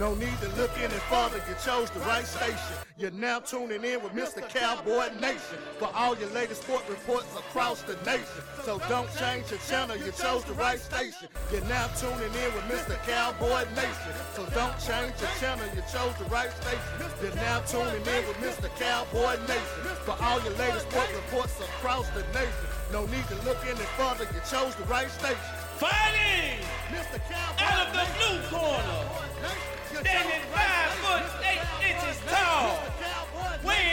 No need to look any further, you chose the right station. You're now tuning in with Mr. Cowboy Nation for all your latest sport reports across the nation. So don't change your channel, you chose the right station. You're now tuning in with Mr. Cowboy Nation. So don't change your channel, you chose the right station. You're now tuning in with Mr. Cowboy Nation for all your latest sport reports across the nation. No need to look any further, you chose the right station. Fighting Mr. Cowboy out of the blue corner, standing five foot eight inches tall, weighing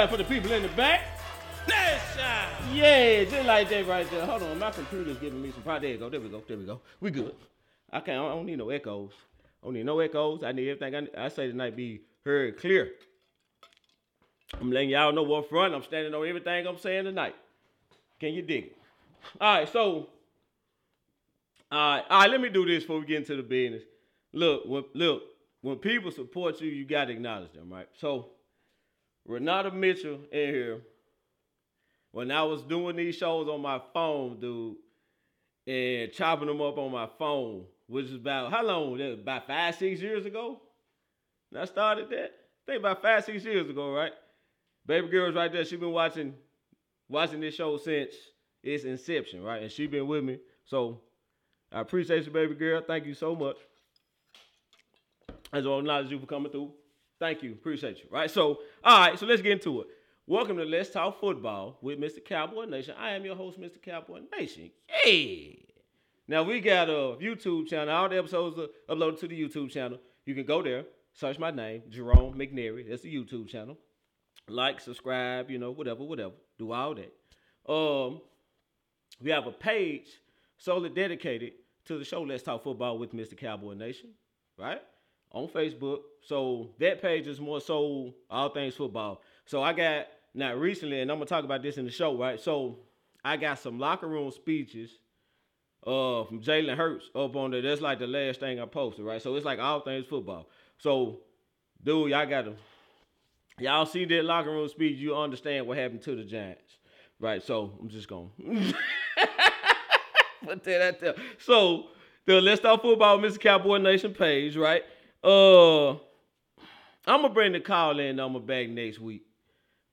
More for the people in the back. Nation. Yeah, just like that right there. Hold on, my computer's giving me some problems. There you go. There we go. There we go. We good. I can't. I don't need no echoes. I don't need no echoes. I need everything I, I say tonight be heard clear. I'm letting y'all know up front. I'm standing on everything I'm saying tonight. Can you dig it? All right, so, all right, all right. Let me do this before we get into the business. Look, when, look, when people support you, you gotta acknowledge them, right? So, Renata Mitchell in here. When I was doing these shows on my phone, dude, and chopping them up on my phone, which is about how long? That About five, six years ago. And I started that. I think about five, six years ago, right? Baby girl's right there. She been watching, watching this show since its inception, right? And she been with me. So I appreciate you, baby girl. Thank you so much. I just want acknowledge you for coming through. Thank you. Appreciate you. Right. So, all right. So let's get into it. Welcome to Let's Talk Football with Mr. Cowboy Nation. I am your host, Mr. Cowboy Nation. Yeah. Now we got a YouTube channel. All the episodes are uploaded to the YouTube channel. You can go there, search my name, Jerome McNary. That's the YouTube channel. Like, subscribe, you know, whatever, whatever. Do all that. Um, we have a page solely dedicated to the show Let's Talk Football with Mr. Cowboy Nation, right? On Facebook. So that page is more so all things football. So I got now recently, and I'm gonna talk about this in the show, right? So I got some locker room speeches uh from Jalen Hurts up on there. That's like the last thing I posted, right? So it's like all things football. So, dude, y'all gotta y'all see that locker room speech, you understand what happened to the Giants. Right. So I'm just gonna put that out there. So the Let's Talk Football Mr. Cowboy Nation page, right? Uh I'm gonna bring the call in number back next week.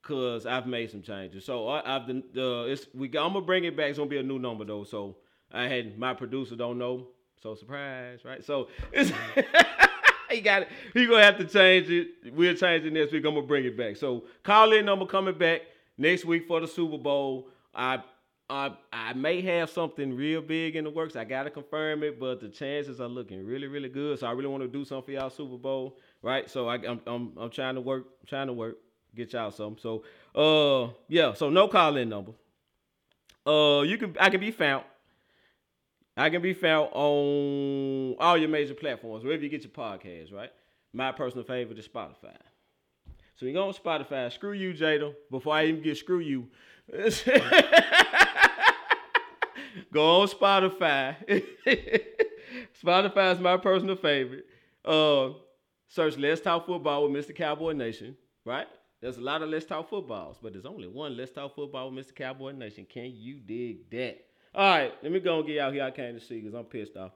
Cause I've made some changes. So I, I've the, the it's we I'm gonna bring it back. It's gonna be a new number though. So I had my producer don't know. So surprise, right? So it's he got it. He gonna have to change it. We'll change it next week. I'm gonna bring it back. So call in number coming back next week for the Super Bowl. I I I may have something real big in the works. I gotta confirm it, but the chances are looking really really good. So I really want to do something for y'all Super Bowl, right? So I, I'm I'm I'm trying to work, trying to work, get y'all something. So uh yeah, so no call in number. Uh you can I can be found. I can be found on all your major platforms, wherever you get your podcasts, right? My personal favorite is Spotify. So you go on Spotify, screw you, Jada. Before I even get screw you, go on Spotify. Spotify is my personal favorite. Uh, search Let's Talk Football with Mr. Cowboy Nation, right? There's a lot of Let's Talk Footballs, but there's only one Let's Talk Football with Mr. Cowboy Nation. Can you dig that? All right, let me go and get out here. I came to see because I'm pissed off.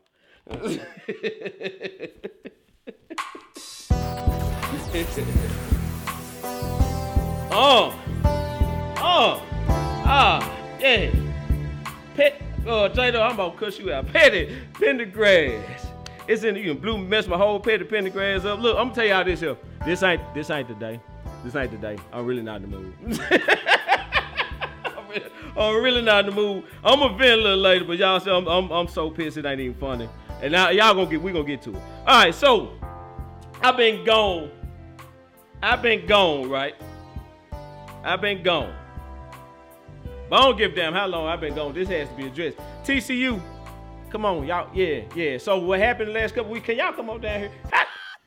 oh, oh, ah, yeah. Pet, uh, Jado, I'm about to cuss you out. Petty Pendergrass. It's in you blue mess my whole petty Pendergrass up. Look, I'm gonna tell y'all this here. This ain't this ain't the day. This ain't the day. I'm really not in the mood. I'm, really, I'm really not in the mood. I'm gonna vent a little later, but y'all see, I'm, I'm, I'm so pissed it ain't even funny. And now y'all gonna get we gonna get to it. All right, so I've been gone. I've been gone, right? I've been gone. But I don't give a damn how long I've been gone. This has to be addressed. TCU, come on, y'all. Yeah, yeah. So what happened the last couple weeks? Can y'all come on down here?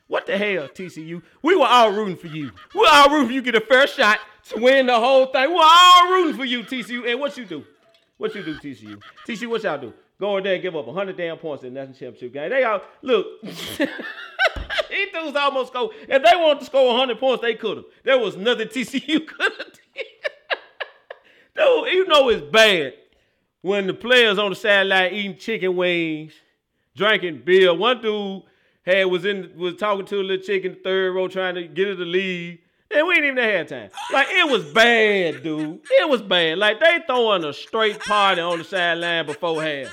What the hell, TCU? We were all rooting for you. We were all rooting for you to get a fair shot to win the whole thing. We were all rooting for you, TCU. And what you do? What you do, TCU? TCU, what y'all do? Go in there and give up 100 damn points in the national championship game. They all, look. These dudes almost scored. If they wanted to score 100 points, they could have. There was nothing TCU could have did. Dude, you know it's bad when the players on the sideline eating chicken wings, drinking beer. One dude had was in was talking to a little chick in the third row trying to get her to leave. And we didn't even have time. Like it was bad, dude. It was bad. Like they throwing a straight party on the sideline beforehand.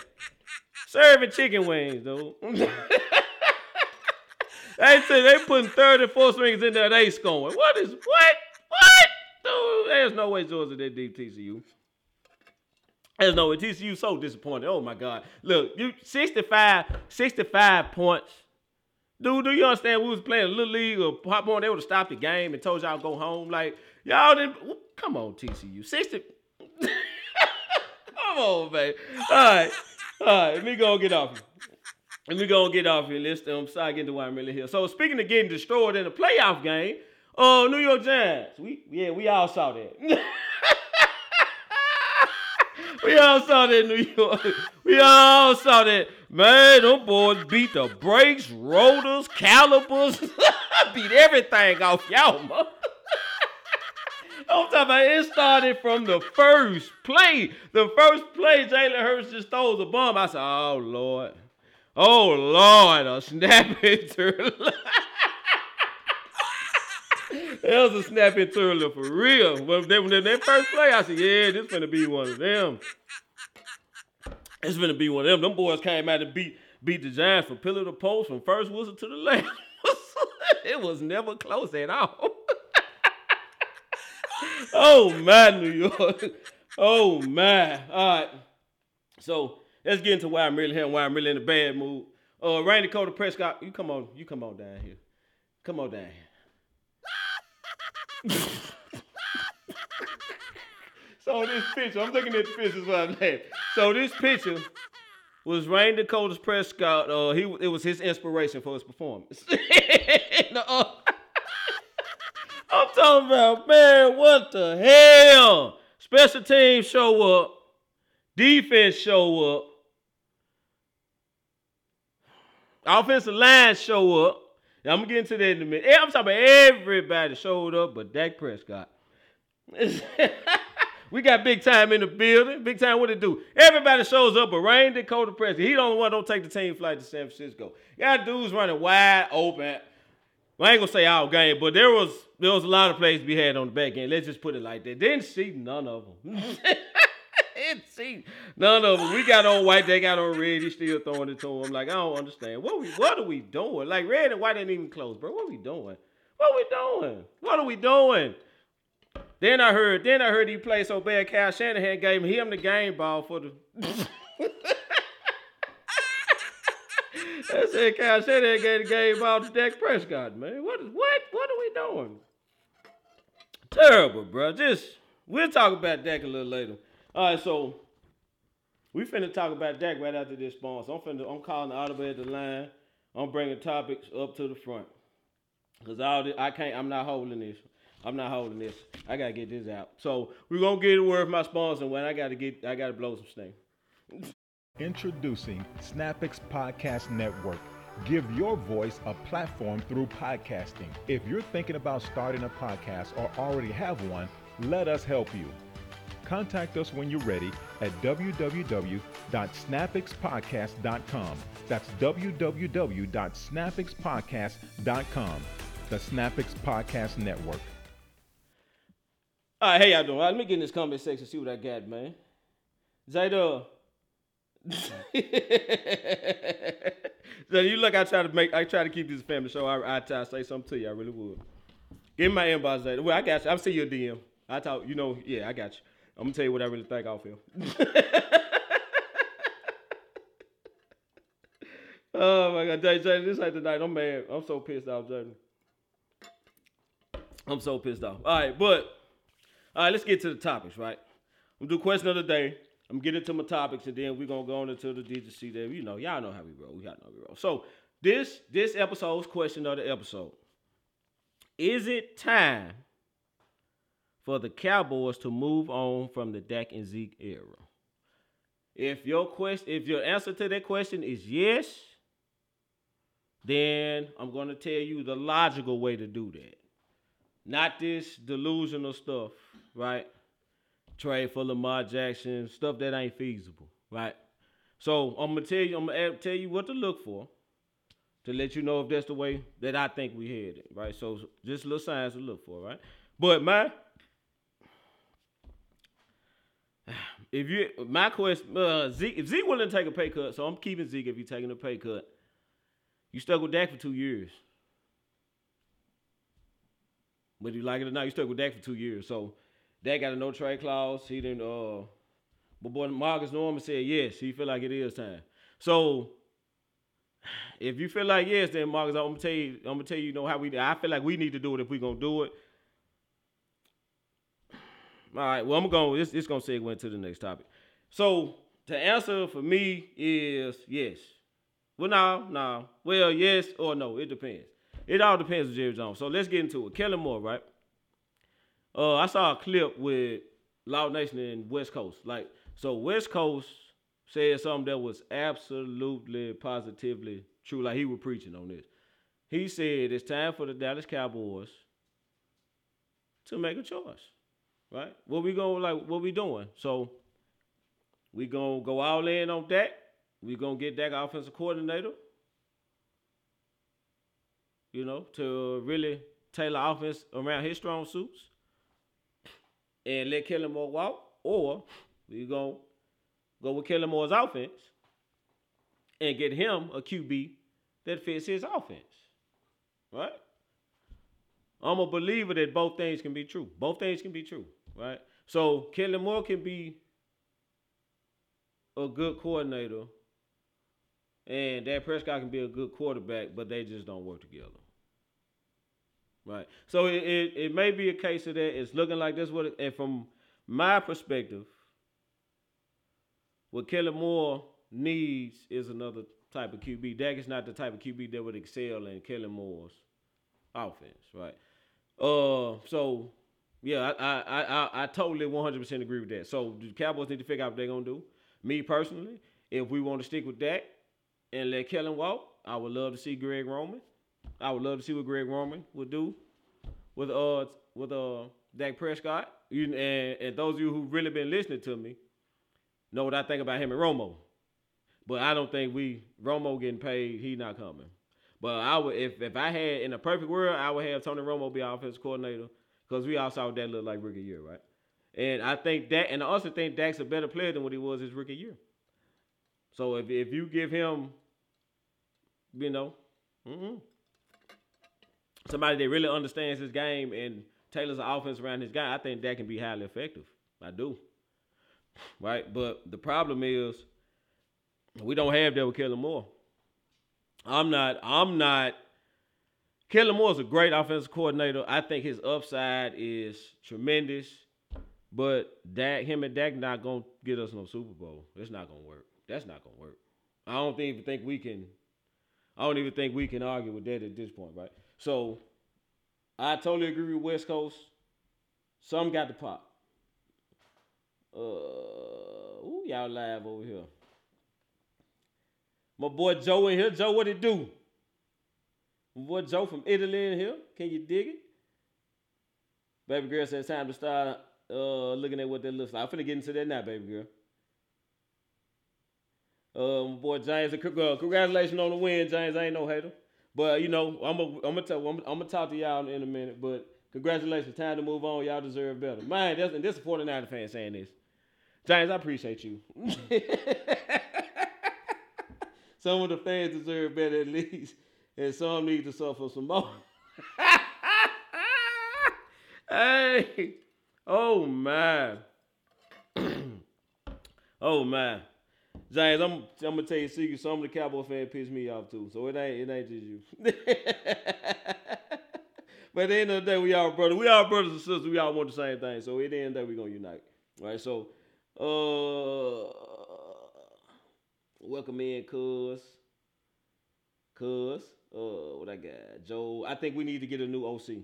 Serving chicken wings, dude. they said they putting 34 strings in there, they scoring. What is what? What? Dude, there's no way Georgia that deep TCU. There's no way TCU so disappointed. Oh my God. Look, you 65, 65 points. Dude, do you understand we was playing little league or pop on? They would have stopped the game and told y'all to go home. Like, y'all didn't come on, TCU. 60. come on, man. All right. All right, let me go get off here. Let me go get off here. Let's um, start getting to why I'm really here. So speaking of getting destroyed in a playoff game, uh, New York Giants. We yeah, we all saw that. we all saw that New York. We all saw that. Man, them boys beat the brakes, rotors, calipers, I beat everything off y'all, man. I'm talking about it started from the first play. The first play, Jalen Hurts just throws a bomb. I said, oh, Lord. Oh, Lord, a snapping turtle. that was a snapping turtle for real. When they, when that first play, I said, yeah, this gonna be one of them. It's gonna be one of them. Them boys came out and beat beat the Giants from pillar to post, from first whistle to the last. it was never close at all oh man, New York. Oh man. All right. So let's get into why I'm really here and why I'm really in a bad mood. Uh Rayne Dakota Prescott, you come on, you come on down here. Come on down here. so this picture, I'm looking at the picture while I'm laughing. So this picture was Rayne Dakota's Prescott. Uh, he it was his inspiration for his performance. uh, I'm talking about, man, what the hell? Special teams show up, defense show up, offensive line show up. I'm gonna get into that in a minute. Eh, I'm talking about everybody showed up, but Dak Prescott. we got big time in the building. Big time, what it do? Everybody shows up, but Rayne Dakota Prescott. He the only one don't take the team flight to San Francisco. Got dudes running wide open. Well, I ain't gonna say all game, but there was there was a lot of plays to be had on the back end. Let's just put it like that. Didn't see none of them. Didn't see none of them. We got on white, they got on red. He's still throwing it to him. Like I don't understand. What we what are we doing? Like red and white ain't even close, bro. What are we doing? What are we doing? What are we doing? Then I heard, then I heard he played so bad. Kyle Shanahan gave him the game ball for the. I said Kyle Shanahan gave the game ball to Dak Prescott, man. What what? What are we doing? Terrible, bro. Just we'll talk about Dak a little later. All right, so we finna talk about Dak right after this spawn. So I'm finna, I'm calling the audible at the line. I'm bringing topics up to the front. Cause all this, I can't, I'm not holding this. I'm not holding this. I gotta get this out. So we're gonna get a word from my sponsor when I gotta get, I gotta blow some steam. Introducing SnapX Podcast Network. Give your voice a platform through podcasting. If you're thinking about starting a podcast or already have one, let us help you. Contact us when you're ready at www.snapxpodcast.com. That's www.snapxpodcast.com. The SnapX Podcast Network. All right, hey y'all doing? Let me get in this comment section and see what I got, man. Zayda. so you look, I try to make, I try to keep this family show. I, I try to say something to you. I really would. Give me my inbox, Zayda. Well, I got you. I'm see your DM. I talk, you know, yeah, I got you. I'm gonna tell you what I really think I'll feel. oh my god, Jay, this ain't tonight. I'm mad. I'm so pissed off, Jordan. I'm so pissed off. All right, but all right, let's get to the topics, right? I'm do question of the day. I'm getting to my topics, and then we're gonna go on into the DGC. There, you know, y'all know how we roll. Y'all know how we roll. So this this episode's question of the episode: Is it time for the Cowboys to move on from the Dak and Zeke era? If your question, if your answer to that question is yes, then I'm gonna tell you the logical way to do that. Not this delusional stuff, right? Trade for Lamar Jackson, stuff that ain't feasible, right? So I'm gonna tell you, I'm gonna tell you what to look for to let you know if that's the way that I think we headed, right? So just a little signs to look for, right? But man, if you my question, uh, Zeke, if Zeke willing to take a pay cut, so I'm keeping Zeke if he's taking a pay cut. You stuck with Dak for two years. Whether you like it or not, you stuck with Dak for two years. So Dak got a no trade clause. He didn't uh but boy Marcus Norman said yes, he feel like it is time. So if you feel like yes, then Marcus, I'm gonna tell you, I'm gonna tell you, you know how we I feel like we need to do it if we're gonna do it. All right, well, I'm going. This this gonna segue into the next topic. So the answer for me is yes. Well, no, no. Well, yes or no. It depends. It all depends on Jerry Jones. So let's get into it. Kellen Moore, right? Uh, I saw a clip with Law Nation in West Coast. Like, so West Coast said something that was absolutely, positively true. Like he was preaching on this. He said it's time for the Dallas Cowboys to make a choice right? What we going like? What we doing? So we gonna go all in on Dak. We gonna get Dak offensive coordinator. You know, to really tailor offense around his strong suits, and let Kellen Moore walk, or we gonna go with Kellen Moore's offense and get him a QB that fits his offense, right? I'm a believer that both things can be true. Both things can be true right? So Kellen Moore can be a good coordinator, and Dak Prescott can be a good quarterback, but they just don't work together. Right. So it, it, it may be a case of that. It's looking like this. What and from my perspective, what Kellen Moore needs is another type of QB. Dak is not the type of QB that would excel in Kellen Moore's offense, right? Uh, so yeah, I I I, I totally 100% agree with that. So the Cowboys need to figure out what they're gonna do. Me personally, if we want to stick with that and let Kellen walk, I would love to see Greg Roman. I would love to see what Greg Roman would do with uh with uh Dak Prescott. You, and, and those of you who really been listening to me know what I think about him and Romo. But I don't think we Romo getting paid. He not coming. But I would if if I had in a perfect world, I would have Tony Romo be offensive coordinator because we all saw what that looked like rookie year, right? And I think that, and I also think Dak's a better player than what he was his rookie year. So if if you give him, you know, somebody that really understands his game and tailors the offense around his guy, I think that can be highly effective. I do. Right? But the problem is we don't have that with Kellen Moore. I'm not, I'm not Kellen Moore is a great offensive coordinator. I think his upside is tremendous. But Dak, him and Dak not gonna get us no Super Bowl. It's not gonna work. That's not gonna work. I don't even think we can. I don't even think we can argue with that at this point, right? So, I totally agree with West Coast. Some got the pop. Uh, ooh, y'all live over here. My boy Joe in here. Joe, what it do? What Joe from Italy in here? Can you dig it? Baby girl says time to start uh, looking at what that looks like. I'm finna get into that now, baby girl. Um, boy James, congratulations on the win, James. I ain't no hater, but you know I'm gonna I'm I'm, I'm gonna talk to y'all in a minute. But congratulations, time to move on. Y'all deserve better. Man, that's and this is 49 fan saying this. James, I appreciate you. Some of the fans deserve better at least and some need to suffer some more. hey, oh man, oh man, James, I'm I'm gonna tell you a secret. Some of the Cowboy fans piss me off too, so it ain't it ain't just you. but at the end of the day, we all brothers. We all brothers and sisters. We all want the same thing. So at the end of the day, we gonna unite, right? So Uh, welcome in, cuz. Cuz. Uh, what I got? Joe. I think we need to get a new OC.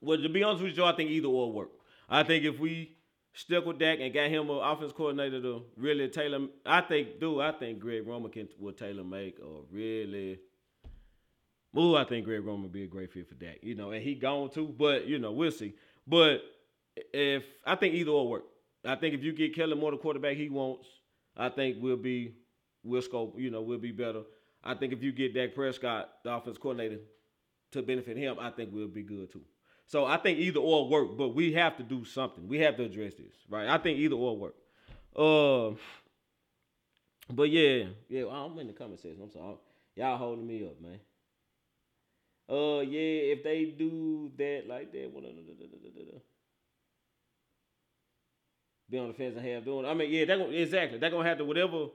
Well, to be honest with you, I think either or work. I think if we stuck with Dak and got him an offense coordinator to really tailor, I think, dude, I think Greg Roman can will tailor make or really. Ooh, I think Greg Roman would be a great fit for Dak. You know, and he gone too, but you know, we'll see. But if I think either or work. I think if you get Kellen Moore the quarterback he wants, I think we'll be we'll scope, you know, we'll be better. I think if you get Dak Prescott, the offense coordinator, to benefit him, I think we'll be good too. So I think either or work, but we have to do something. We have to address this, right? I think either or work. Uh, but yeah, yeah, I'm in the comment section. I'm sorry, y'all holding me up, man. Uh, yeah, if they do that like that, what uh be on the fence and have doing. I mean, yeah, they're gonna exactly. They're gonna have to whatever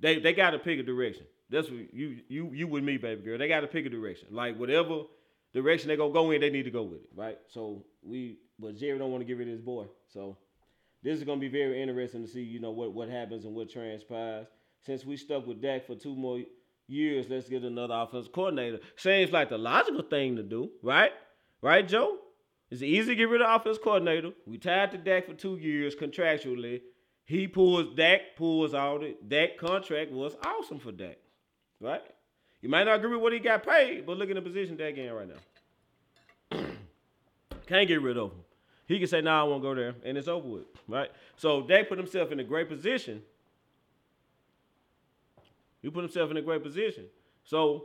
they they got to pick a direction. That's what you you you with me, baby girl. They got to pick a direction. Like whatever direction they gonna go in, they need to go with it, right? So we, but Jerry don't want to get rid of his boy. So this is gonna be very interesting to see, you know, what what happens and what transpires. Since we stuck with Dak for two more years, let's get another offensive coordinator. Seems like the logical thing to do, right? Right, Joe? It's easy to get rid of offense coordinator. We tied to Dak for two years contractually. He pulls Dak pulls out it. Dak contract was awesome for Dak, right? You might not agree with what he got paid, but look at the position Dak in right now. Can't get rid of him. He can say, "Nah, I won't go there," and it's over with, right? So Dak put himself in a great position. He put himself in a great position. So,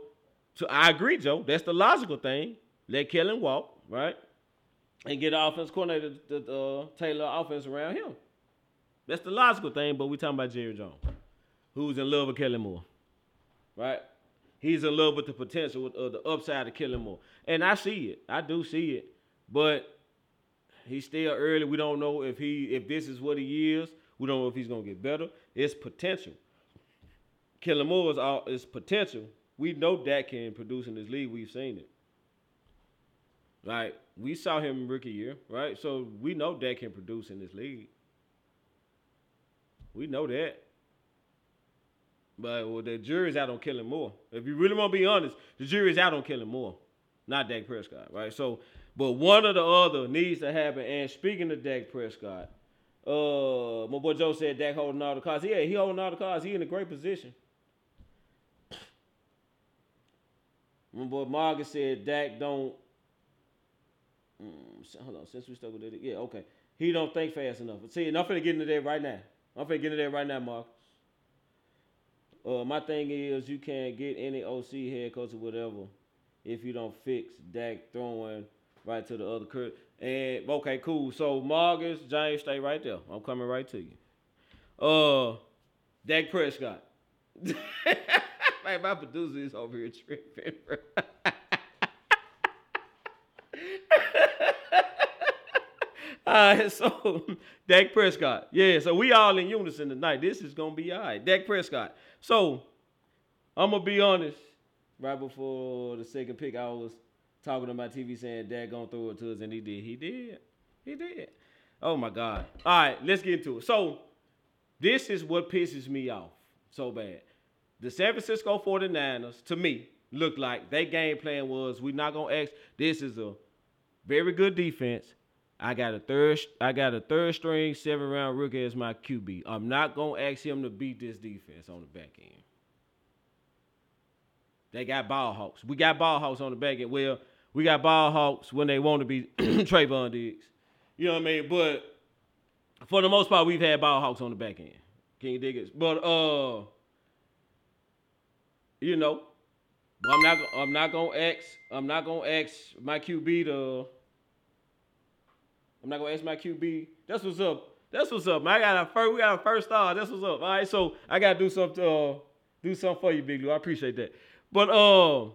so I agree, Joe. That's the logical thing. Let Kellen walk, right? and get an offense coordinator to uh, tailor offense around him. That's the logical thing, but we talking about Jerry Jones, who's in love with Kellen Moore, right? He's in love with the potential, with uh, the upside of Kellen Moore, and I see it. I do see it, but he's still early. We don't know if he if this is what he is. We don't know if he's gonna get better. It's potential. Kellen Moore is all is potential. We know that can produce in this league. We've seen it. Right? we saw him rookie year, right? So we know Dak can produce in this league. We know that. But well, the jury's out on Kellen Moore. If you really want to be honest, the jury's out on Kellen Moore, not Dak Prescott, right? So, but one or the other needs to happen. And speaking of Dak Prescott, uh, my boy Joe said Dak holding all the cards. Yeah, he holding all the cards. He in a great position. My boy Margaret said Dak don't Mm, hold on, since we stuck with it, yeah, okay. He don't think fast enough. See, and I'm finna get into that right now. I'm finna get into that right now, Mark. Uh, my thing is, you can't get any OC head coach or whatever if you don't fix Dak throwing right to the other curve. And okay, cool. So Marcus, James, stay right there. I'm coming right to you. Uh, Dak Prescott. Man, my producer is over here tripping. All right, so Dak Prescott. Yeah, so we all in unison tonight. This is gonna be all right. Dak Prescott. So I'm gonna be honest. Right before the second pick, I was talking to my TV saying Dak gonna throw it to us, and he did. He did. He did. Oh my God. All right, let's get into it. So this is what pisses me off so bad. The San Francisco 49ers, to me, looked like their game plan was we're not gonna ask. This is a very good defense. I got a third I got a third string seven round rookie as my QB. I'm not gonna ask him to beat this defense on the back end. They got ball hawks. We got ball hawks on the back end. Well, we got ball hawks when they want to be Trevon Diggs. You know what I mean? But for the most part, we've had ball hawks on the back end. Can you dig it? But uh, you know, I'm not I'm not gonna ask I'm not gonna ask my QB to I'm not gonna ask my QB. That's what's up. That's what's up. Man. I got a first. We got a first star. That's what's up. All right. So I gotta do something. Uh, do something for you, Big Lou. I appreciate that. But uh,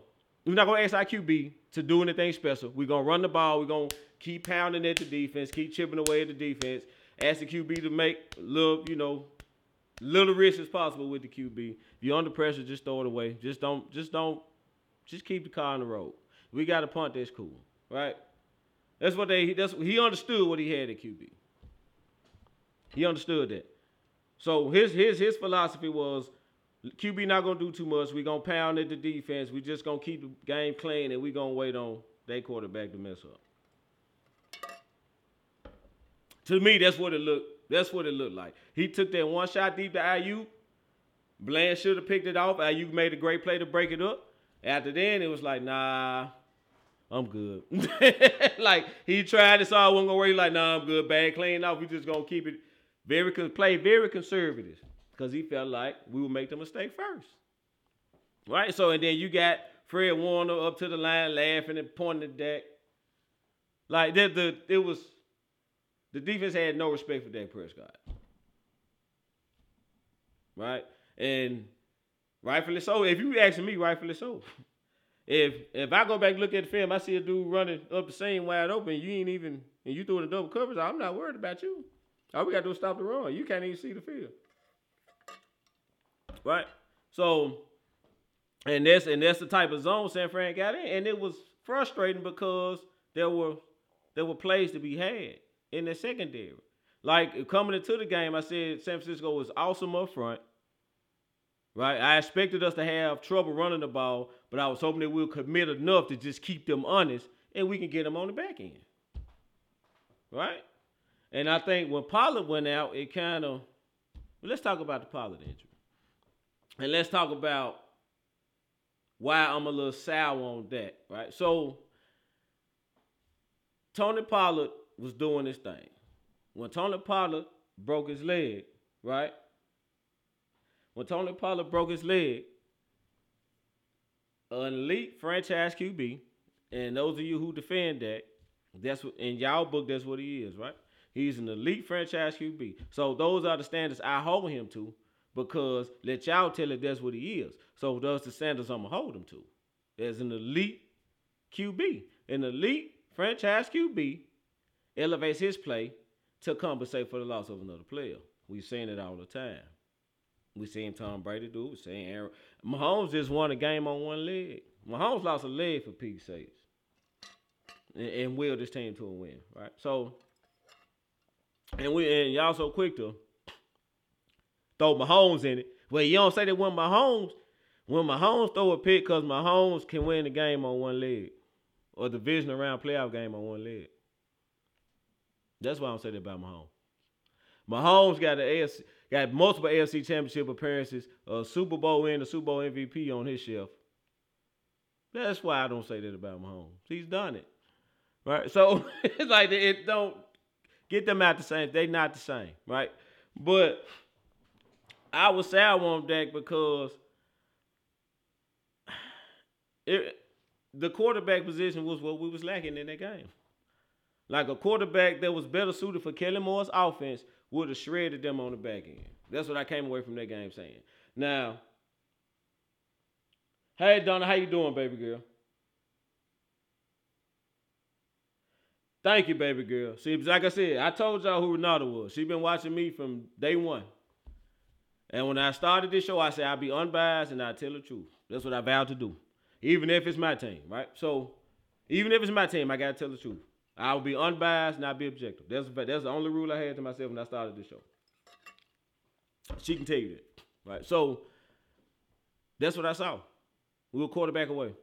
we're not gonna ask our QB to do anything special. We're gonna run the ball. We're gonna keep pounding at the defense. Keep chipping away at the defense. Ask the QB to make little, you know, little risk as possible with the QB. If you're under pressure, just throw it away. Just don't. Just don't. Just keep the car on the road. We got a punt that's cool, right? That's what they. That's he understood what he had at QB. He understood that. So his his his philosophy was QB not gonna do too much. We gonna pound at the defense. We just gonna keep the game clean, and we gonna wait on their quarterback to mess up. To me, that's what it looked. That's what it looked like. He took that one shot deep to Aiyuk. Bland should have picked it off. Aiyuk made a great play to break it up. After then, it was like, nah, I'm good. like he tried saw it wasn't gonna work. He like, nah, I'm good. Bad clean off. We just gonna keep it very play very conservative because he felt like we would make the mistake first. Right? So and then you got Fred Warner up to the line laughing and pointing at Dak. Like the, the it was the defense had no respect for Dak Prescott. Right? And rightfully so. If you asking me, rightfully so. If if I go back and look at the film, I see a dude running up the same wide open, you ain't even and you threw the double coverage, I'm not worried about you. All we gotta do is stop the run. You can't even see the field. Right? So and that's and that's the type of zone San Fran got in. And it was frustrating because there were there were plays to be had in the secondary. Like coming into the game, I said San Francisco was awesome up front. Right? I expected us to have trouble running the ball, but I was hoping that we'll commit enough to just keep them honest and we can get them on the back end. Right? And I think when Pollard went out, it kind of well, let's talk about the Pollard injury. And let's talk about why I'm a little sour on that, right? So Tony Pollard was doing this thing. When Tony Pollard broke his leg, right? When Tony Pollard broke his leg, an elite franchise QB, and those of you who defend that, that's what in y'all book, that's what he is, right? He's an elite franchise QB. So those are the standards I hold him to because let y'all tell it that's what he is. So those the standards I'm gonna hold him to. As an elite QB. An elite franchise QB elevates his play to compensate for the loss of another player. We've seen it all the time. We seen Tom Brady do it. We seen Aaron. Mahomes just won a game on one leg. Mahomes lost a leg for Pete's sakes. And, and willed this team to a win, right? So, and we and y'all so quick to throw Mahomes in it. Well, you don't say that when Mahomes, when Mahomes throw a pick, because Mahomes can win the game on one leg. Or division around playoff game on one leg. That's why I'm saying that about Mahomes. Mahomes got the AFC, got multiple AFC championship appearances, a Super Bowl win, a Super Bowl MVP on his shelf. That's why I don't say that about Mahomes. He's done it. Right? So it's like it don't get them out the same. They not the same, right? But I would say I want Dak because it, the quarterback position was what we was lacking in that game. Like a quarterback that was better suited for Kellen Moore's offense would have shredded them on the back end. That's what I came away from that game saying. Now, hey Donna, how you doing, baby girl? Thank you, baby girl. See, like I said, I told y'all who Renata was. She been watching me from day one. And when I started this show, I said I'll be unbiased and I tell the truth. That's what I vowed to do. Even if it's my team, right? So even if it's my team, I gotta tell the truth. I will be unbiased and I'll be objective. That's that's the only rule I had to myself when I started this show. She can tell you that, right? So that's what I saw. We were quarterback away.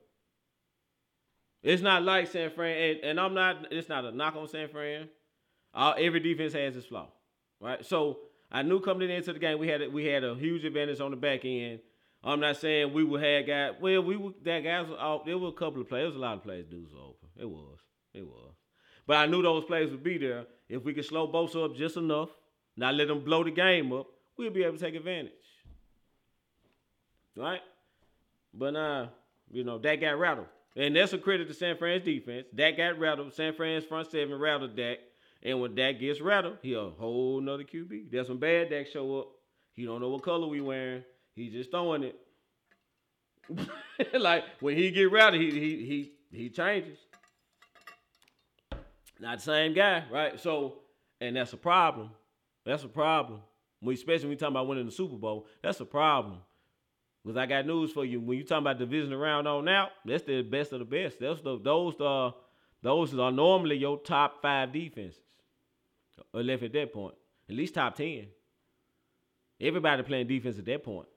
It's not like San Fran, and, and I'm not. It's not a knock on San Fran. Uh, every defense has its flaw, right? So I knew coming into the game we had a, we had a huge advantage on the back end. I'm not saying we would have got well. We were that guys. Were there were a couple of plays. There was a lot of plays. Dudes were open. It was. It was. But I knew those plays would be there. If we could slow Bosa up just enough, not let them blow the game up, we'll be able to take advantage. Right? But uh, you know, that got rattled. And that's a credit to San Fran's defense. That got rattled. San Fran's front seven rattled Dak. And when Dak gets rattled, he a whole nother QB. That's when bad Dak show up. He don't know what color we wearing. He just throwing it. like when he get rattled, he he he he changes. Not the same guy, right? So, and that's a problem. That's a problem. We especially when we talking about winning the Super Bowl, that's a problem. Because I got news for you. When you talking about division around on out, that's the best of the best. That's the those are those are normally your top five defenses. Or left at that point. At least top 10. Everybody playing defense at that point.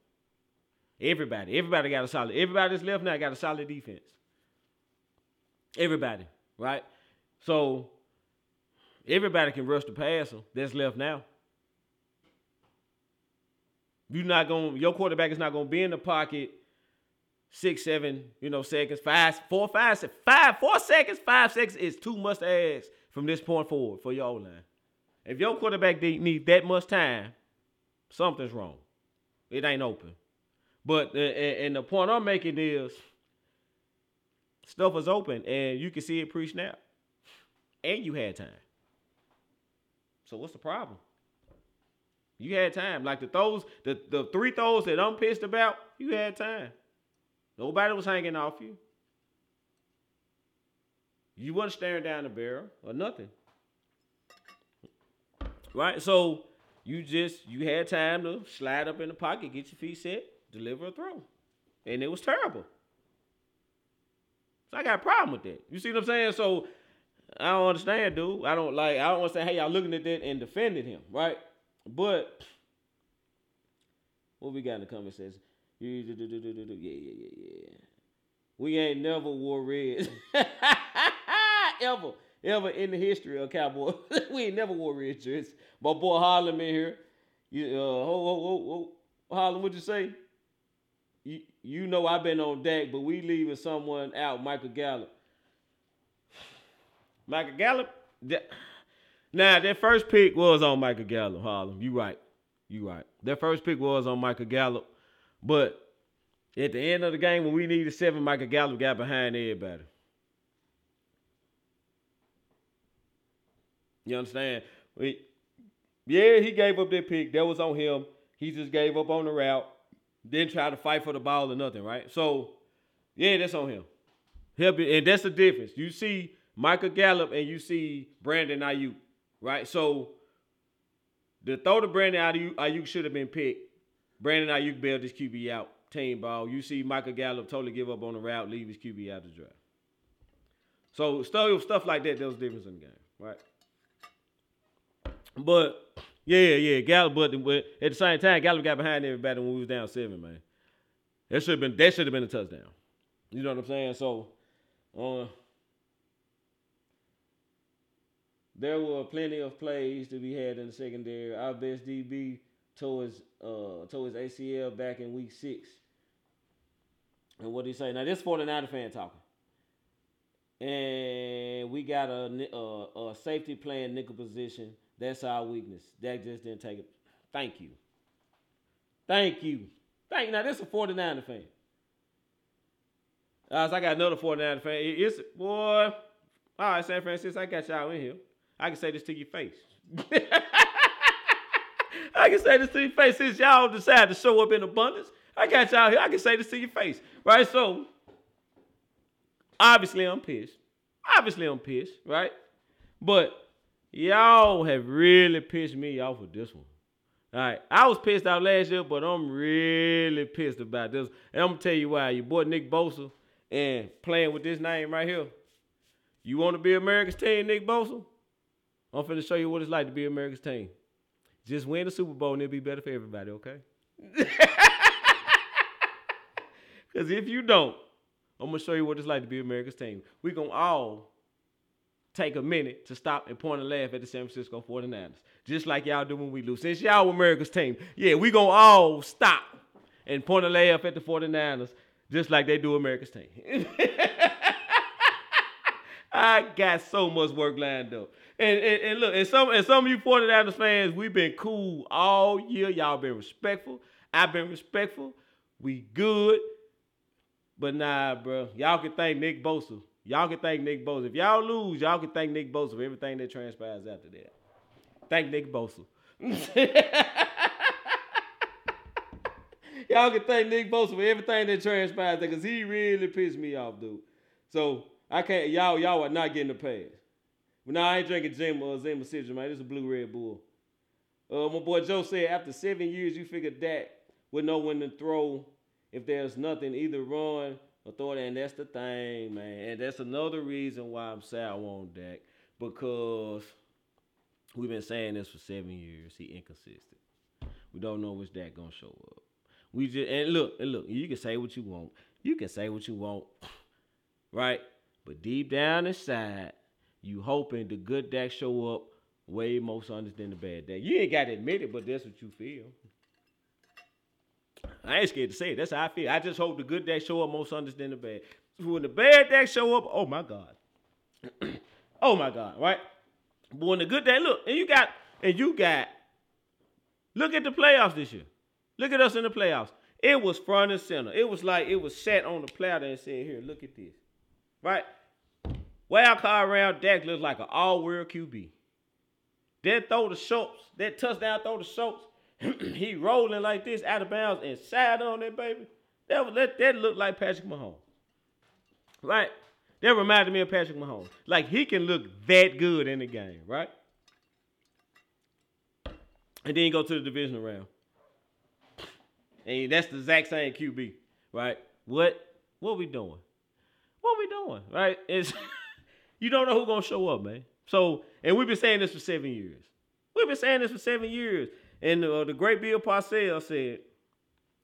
Everybody. Everybody got a solid. Everybody that's left now got a solid defense. Everybody, right? So everybody can rush the passer that's left now. You're not going your quarterback is not gonna be in the pocket six, seven, you know, seconds, five, four, five, five, four seconds, five seconds is too much to ask from this point forward for your line. If your quarterback need that much time, something's wrong. It ain't open. But uh, and the point I'm making is stuff is open and you can see it pre-snap. And you had time. So what's the problem? You had time. Like the throws, the, the three throws that I'm pissed about, you had time. Nobody was hanging off you. You wasn't staring down the barrel or nothing. Right? So you just you had time to slide up in the pocket, get your feet set, deliver a throw. And it was terrible. So I got a problem with that. You see what I'm saying? So I don't understand, dude. I don't like I don't want to say, hey, y'all looking at that and defending him, right? But what we got in the comments says, yeah, yeah, yeah, yeah. We ain't never wore red. ever, ever in the history of Cowboy. we ain't never wore red shirts. My boy Harlem in here. You, uh, ho, ho. Harlem, what'd you say? You, you know I've been on deck, but we leaving someone out, Michael Gallup. Michael Gallup. That, now that first pick was on Michael Gallup, Harlem. You right. You right. That first pick was on Michael Gallup. But at the end of the game, when we needed seven, Michael Gallup got behind everybody. You understand? We, yeah, he gave up that pick. That was on him. He just gave up on the route. Didn't try to fight for the ball or nothing, right? So, yeah, that's on him. And that's the difference. You see Michael Gallup and you see Brandon Aiyuk, right? So the throw to Brandon Aiyuk, Aiyuk should have been picked. Brandon Aiyuk bailed his QB out. Team ball. You see Michael Gallup totally give up on the route, leave his QB out the draft. So stuff stuff like that, there was difference in the game, right? But yeah, yeah, Gallup. But, but at the same time, Gallup got behind everybody when we was down seven, man. That should have been that should have been a touchdown. You know what I'm saying? So, uh, there were plenty of plays to be had in the secondary. Our best DB towards uh towards ACL back in week six. And what do you say? Now this 49er fan talking. And we got a, a, a safety playing nickel position. That's our weakness. That just didn't take it. Thank you. Thank you. Thank you. Now this is a 49er fan. So I got another 49er fan. It's boy. All right, San Francisco, I got y'all in here. I can say this to your face. I can say this to your face since y'all decided to show up in abundance. I got y'all here. I can say this to your face, right? So, obviously, I'm pissed. Obviously, I'm pissed, right? But y'all have really pissed me off with this one. All right, I was pissed out last year, but I'm really pissed about this. And I'm gonna tell you why. Your boy Nick Bosa and playing with this name right here. You want to be America's team, Nick Bosa? I'm finna show you what it's like to be America's team. Just win the Super Bowl and it'll be better for everybody, okay? Because if you don't, I'm gonna show you what it's like to be America's team. We're gonna all take a minute to stop and point and laugh at the San Francisco 49ers. Just like y'all do when we lose. Since y'all America's team, yeah, we gonna all stop and point and laugh at the 49ers just like they do America's team. I got so much work lined up. And, and, and, look, and some and some of you 49ers fans, we've been cool all year. Y'all been respectful. I've been respectful. We good. But nah, bro. Y'all can thank Nick Bosa. Y'all can thank Nick Bosa. If y'all lose, y'all can thank Nick Bosa for everything that transpires after that. Thank Nick Bosa. y'all can thank Nick Bosa for everything that transpires because he really pissed me off, dude. So I can't. Y'all, y'all are not getting the pass. But now I ain't drinking Jim or Zima Citrus, man. This is a blue red bull. Uh, my boy Joe said after seven years, you figured that would know when to throw if there's nothing, either run or throw it. And that's the thing, man. And that's another reason why I'm sour on Dak because We've been saying this for seven years. He inconsistent. We don't know which that gonna show up. We just and look and look. You can say what you want. You can say what you want, right? But deep down inside, you hoping the good Dak show up way more Sundays than the bad Dak. You ain't got to admit it, but that's what you feel. I ain't scared to say it. That's how I feel. I just hope the good Dak show up more Sundays than the bad. When the bad Dak show up, oh my God. oh my God, right? But when the good Dak, look, and you got, and you got, look at the playoffs this year. Look at us in the playoffs. It was front and center. It was like it was set on the platter and said, here, look at this. Right? Wild card round, Dak looks like an all-world QB. That throw the Schultz, that touchdown throw the Schultz, he rolling like this out of bounds and side on that baby. That that, that looked like Patrick Mahomes. Right? That reminded me of Patrick Mahomes. Like he can look that good in the game, right? And then go to the divisional round. And that's the exact same QB, right? What what we doing? What we doing? Right? It's you don't know who's gonna show up, man. So, and we've been saying this for seven years. We've been saying this for seven years. And uh, the great Bill Parcells said,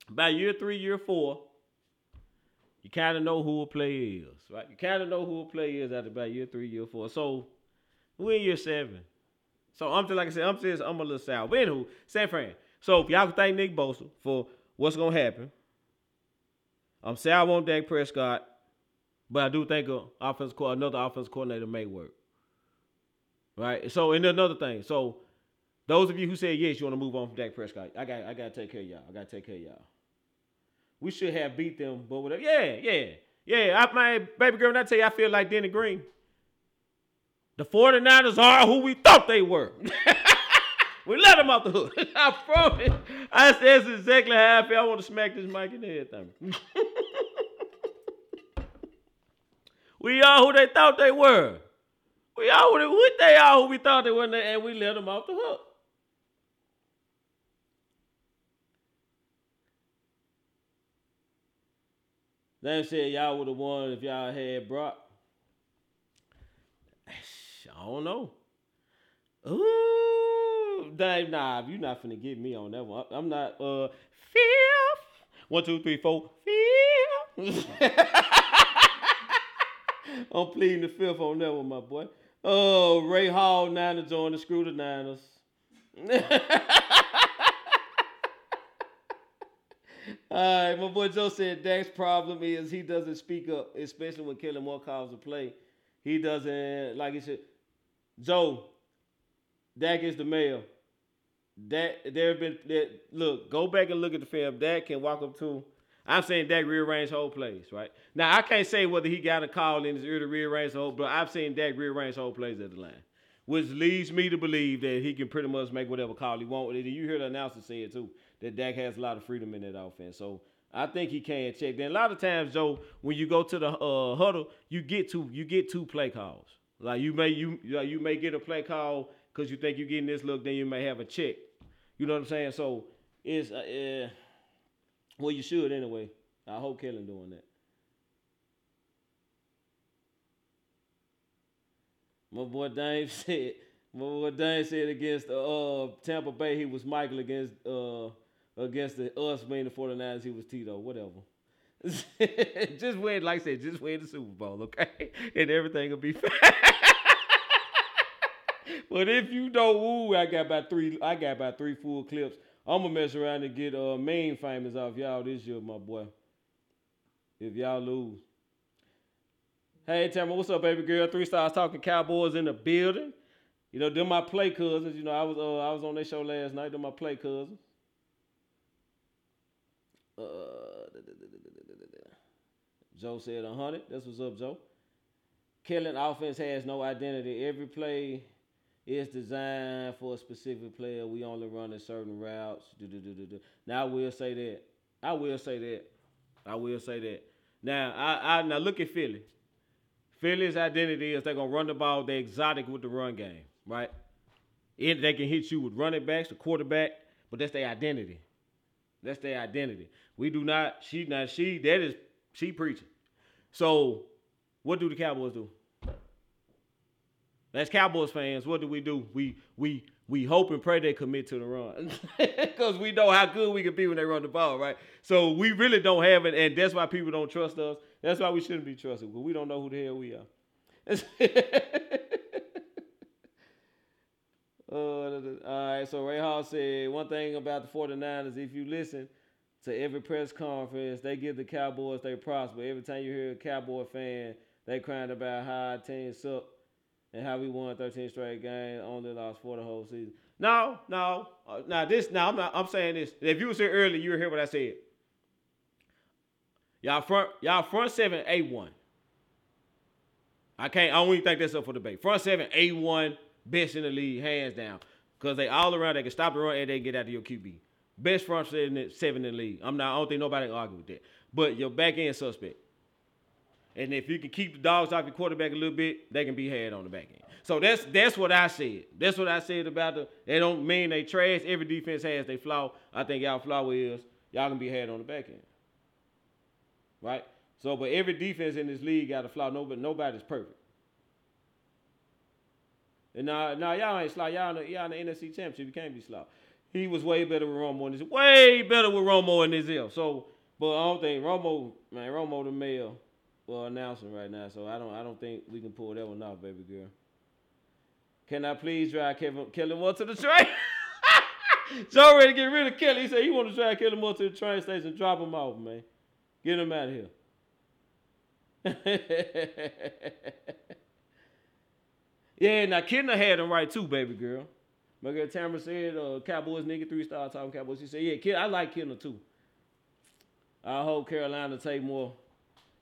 by year three, year four, you kind of know who a player is, right? You kind of know who a player is after about year three, year four. So we're in year seven. So I'm just like I said, I'm just I'm a little sour. But anywho, San Fran. So if y'all can thank Nick Bosa for what's gonna happen, I'm saying I want Dak Prescott, but I do think a offense another offense coordinator may work. Right. So and another thing. So those of you who said yes, you want to move on from Dak Prescott. I got I gotta take care of y'all. I gotta take care of y'all. We should have beat them, but whatever. Yeah, yeah, yeah. I, my baby girl, when I tell you, I feel like Denny Green. The 49ers are who we thought they were. we let them off the hook. I promise. I said that's exactly how I feel. I want to smack this mic in the head. we are who they thought they were. We are who they are who we thought they were, and we let them off the hook. They said y'all would have won if y'all had Brock. I don't know. Ooh, Dave, nah, you're not finna get me on that one. I'm not. Uh, fifth. One, two, three, four. Fifth. I'm pleading the fifth on that one, my boy. Oh, Ray Hall, Niners on the screw the Niners. All right, my boy Joe said Dak's problem is he doesn't speak up, especially when Kellen Moore calls a play. He doesn't like he said. Joe, Dak is the male. That there have been that look, go back and look at the film. Dak can walk up to. I'm saying Dak rearrange whole plays, right? Now I can't say whether he got a call in his ear to rearrange the whole, but I've seen Dak rearrange whole plays at the line, which leads me to believe that he can pretty much make whatever call he wants. With it. And you hear the announcer say it too that Dak has a lot of freedom in that offense. So I think he can check. Then a lot of times, Joe, when you go to the uh, huddle, you get two you get two play calls. Like you may you like you may get a play call because you think you're getting this look, then you may have a check. You know what I'm saying? So it's uh, uh, well, you should anyway. I hope Kellen doing that. My boy Dave said, my boy Dave said against uh, Tampa Bay, he was Michael against uh, against the us being the 49ers, he was Tito, whatever. just win, like I said, just win the Super Bowl, okay? And everything will be fine. but if you don't woo, I got about three, I got about three full clips. I'm gonna mess around and get uh main famous off y'all this year, my boy. If y'all lose. Hey Tamara, what's up, baby girl? Three stars talking Cowboys in the building. You know, they're my play cousins. You know, I was uh, I was on their show last night. They're my play cousins. Uh, Joe said 100. That's what's up, Joe. Kellen offense has no identity. Every play is designed for a specific player. We only run in certain routes. Now I will say that. I will say that. I will say that. Now I, I now look at Philly. Philly's identity is they're gonna run the ball. They're exotic with the run game, right? And they can hit you with running backs, the quarterback, but that's their identity. That's their identity. We do not. She now she that is she preaching. So what do the Cowboys do? As Cowboys fans, what do we do? We we we hope and pray they commit to the run because we know how good we can be when they run the ball, right? So we really don't have it, and that's why people don't trust us. That's why we shouldn't be trusted because we don't know who the hell we are. uh, all right, so Ray Hall said one thing about the 49ers, if you listen to every press conference, they give the Cowboys their props, but every time you hear a Cowboy fan, they crying about how our team suck and how we won 13 straight games, only lost four the whole season. No, no. Uh, now this, now I'm not. I'm saying this. If you was here early, you would hear what I said. Y'all front, y'all front seven, a one. I can't. I don't even think that's up for debate. Front seven, a one, best in the league, hands down. Because they all around. They can stop the run and they get out of your QB. Best front seven, seven in the league. I'm not. I don't think nobody can argue with that. But your back end suspect. And if you can keep the dogs off your quarterback a little bit, they can be had on the back end. So that's that's what I said. That's what I said about the. They don't mean they trash. Every defense has they flaw. I think y'all flaw is y'all can be had on the back end. Right. So, but every defense in this league got a flaw. Nobody, nobody's perfect. And now, now y'all ain't slow. Y'all in the, y'all in the NFC Championship. You can't be slow. He was way better with Romo in this. Way better with Romo in this deal. So, but I don't think Romo, man, Romo the male well announcing right now, so I don't I don't think we can pull that one off, baby girl. Can I please drive Kevin Kellen Moore to the train? Joe ready to get rid of Kellen. He said he want to drive Kellen Moore to the train station, drop him off, man. Get him out of here. yeah, now Kitna had him right too, baby girl. My girl Tamara said, uh, Cowboys nigga three star talking Cowboys. She said, yeah, kid, I like Kitna too. I hope Carolina take more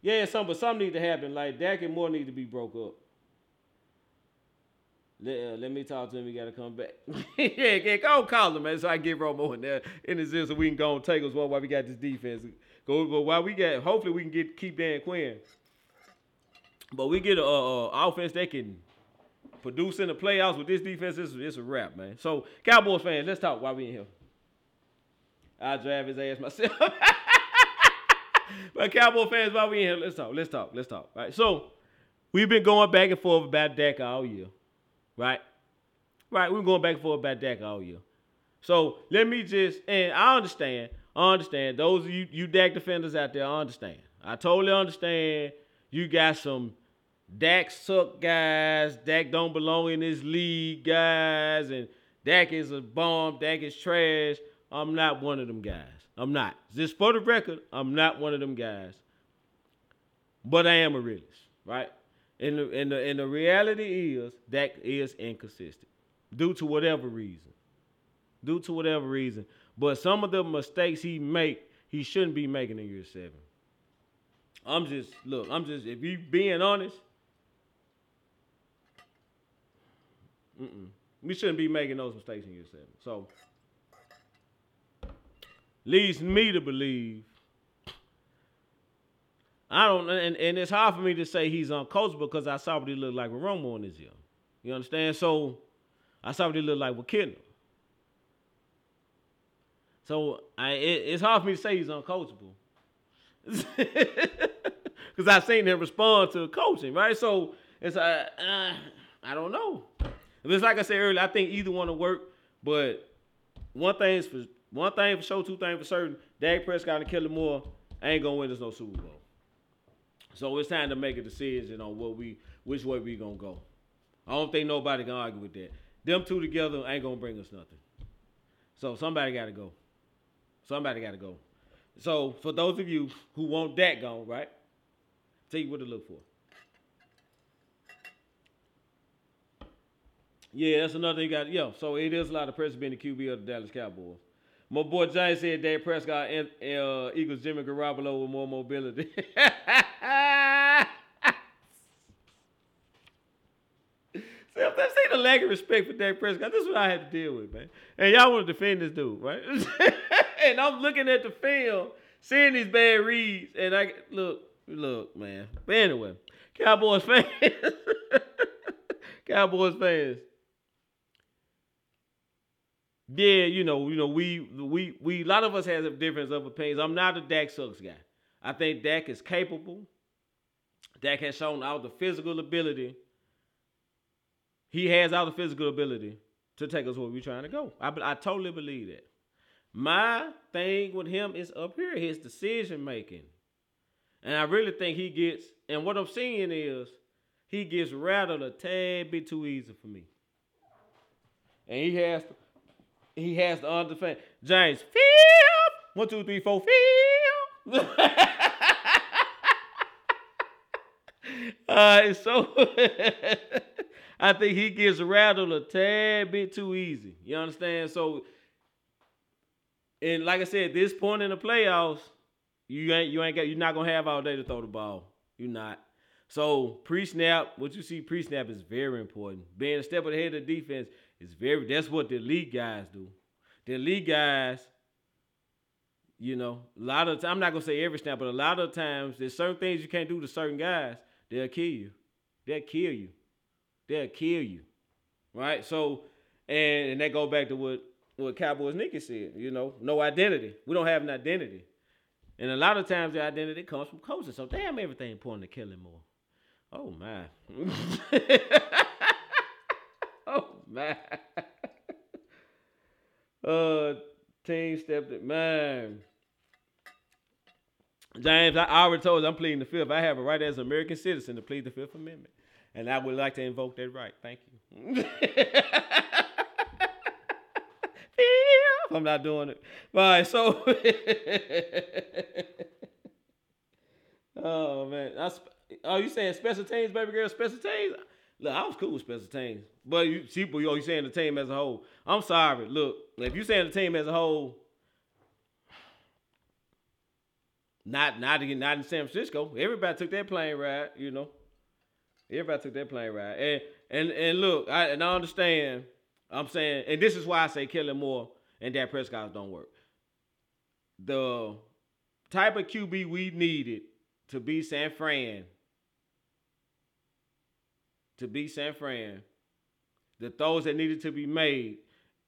yeah, some, but something need to happen. Like Dak and Moore need to be broke up. Let, uh, let me talk to him. We got to come back. yeah, yeah, go call him, man, so I get Romo in there in his ear so we can go and take us while we got this defense. Go, but while we got, hopefully we can get keep Dan Quinn. But we get a, a, a offense that can produce in the playoffs with this defense. It's, it's a wrap, man. So Cowboys fans, let's talk while we in here. I drive his ass myself. but Cowboy fans, while we in here, let's talk. Let's talk. Let's talk. Right. So we've been going back and forth about Dak all year. Right. Right. We're going back and forth about Dak all year. So let me just and I understand. I understand. Those of you you Dak defenders out there, I understand. I totally understand. You got some Dak suck guys. Dak don't belong in this league guys, and Dak is a bomb. Dak is trash. I'm not one of them guys. I'm not. Just for the record, I'm not one of them guys. But I am a realist, right? And the, and the, and the reality is that is inconsistent due to whatever reason. Due to whatever reason. But some of the mistakes he make, he shouldn't be making in year seven. I'm just, look, I'm just, if you being honest, we shouldn't be making those mistakes in year seven. So leads me to believe. I don't, and, and it's hard for me to say he's uncoachable because I saw what he looked like with Romo in this year. You understand? So I saw what he looked like with Kendall. So I, it, it's hard for me to say he's uncoachable because I've seen him respond to coaching, right? So it's uh, uh, I don't know. It's like I said earlier. I think either one will work, but one thing is for one thing for sure, two things for certain. Dak Prescott and Kellen Moore ain't gonna win us no Super Bowl. So it's time to make a decision on what we, which way we gonna go. I don't think nobody can argue with that. Them two together ain't gonna bring us nothing. So somebody got to go. Somebody got to go. So for those of you who want that gone, right? Tell you what to look for. Yeah, that's another thing you got. Yeah, so it is a lot of pressure being the QB of the Dallas Cowboys. My boy James said Dak Prescott and uh, Eagles Jimmy Garoppolo with more mobility. See, if say the lack of respect for Dak Prescott, this is what I had to deal with, man. And y'all want to defend this dude, right? and I'm looking at the film, seeing these bad reads, and I look, look, man. But anyway, Cowboys fans, Cowboys fans yeah, you know, you know, we we we a lot of us has a difference of opinions. I'm not a Dak sucks guy. I think Dak is capable. Dak has shown all the physical ability. he has all the physical ability to take us where we're trying to go. I, I totally believe that. My thing with him is up here, his decision making. And I really think he gets, and what I'm seeing is he gets rattled a tad bit too easy for me. And he has to, he has to understand. James, feel one, two, three, four, feel. uh, so I think he gets rattled a tad bit too easy. You understand? So, and like I said, this point in the playoffs, you ain't you ain't got you're not gonna have all day to throw the ball. You're not. So pre-snap, what you see pre-snap is very important. Being a step ahead of the defense is very. That's what the elite guys do. The elite guys, you know, a lot of. I'm not gonna say every snap, but a lot of times there's certain things you can't do to certain guys. They'll kill you. They'll kill you. They'll kill you. Right. So, and and that go back to what what Cowboys Nicky said. You know, no identity. We don't have an identity. And a lot of times the identity comes from coaching. So damn everything pointing to Kellen Moore. Oh my. man. uh team stepped it. Man. James, I already told you I'm pleading the fifth. I have a right as an American citizen to plead the Fifth Amendment. And I would like to invoke that right. Thank you. I'm not doing it. All right, so Oh man. I, oh, you saying special teams, baby girl, special teams? Look, I was cool with special teams. But you see, yo, you saying the team as a whole. I'm sorry. Look, if you saying the team as a whole, not not in not in San Francisco. Everybody took that plane ride, you know. Everybody took that plane ride. And and and look, I and I understand. I'm saying, and this is why I say Kellen Moore and Dak Prescott don't work. The type of QB we needed to be San Fran, to be San Fran, the throws that needed to be made,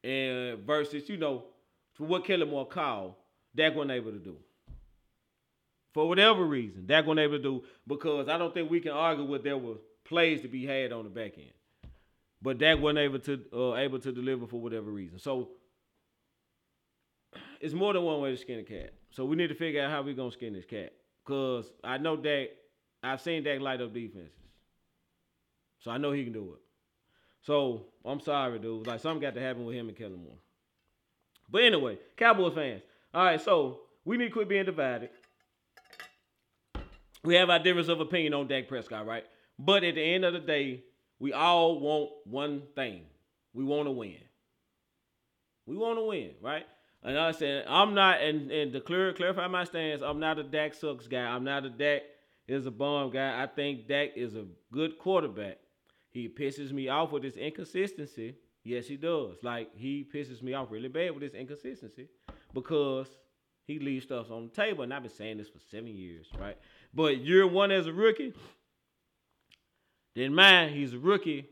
and versus, you know, for what Kellen Moore called, Dak wasn't able to do. For whatever reason, Dak wasn't able to do because I don't think we can argue with there were plays to be had on the back end. But Dak wasn't able to uh, able to deliver for whatever reason. So it's more than one way to skin a cat. So we need to figure out how we're gonna skin this cat. Cause I know Dak, I've seen Dak light up defenses. So I know he can do it. So I'm sorry, dude. Like something got to happen with him and Kellen Moore. But anyway, Cowboys fans. All right, so we need to quit being divided. We have our difference of opinion on Dak Prescott, right? But at the end of the day, we all want one thing. We want to win. We want to win, right? And I said, I'm not, and, and to clear, clarify my stance, I'm not a Dak sucks guy. I'm not a Dak is a bomb guy. I think Dak is a good quarterback. He pisses me off with his inconsistency. Yes, he does. Like, he pisses me off really bad with his inconsistency because he leaves stuff on the table. And I've been saying this for seven years, right? But year one as a rookie, then mine, he's a rookie.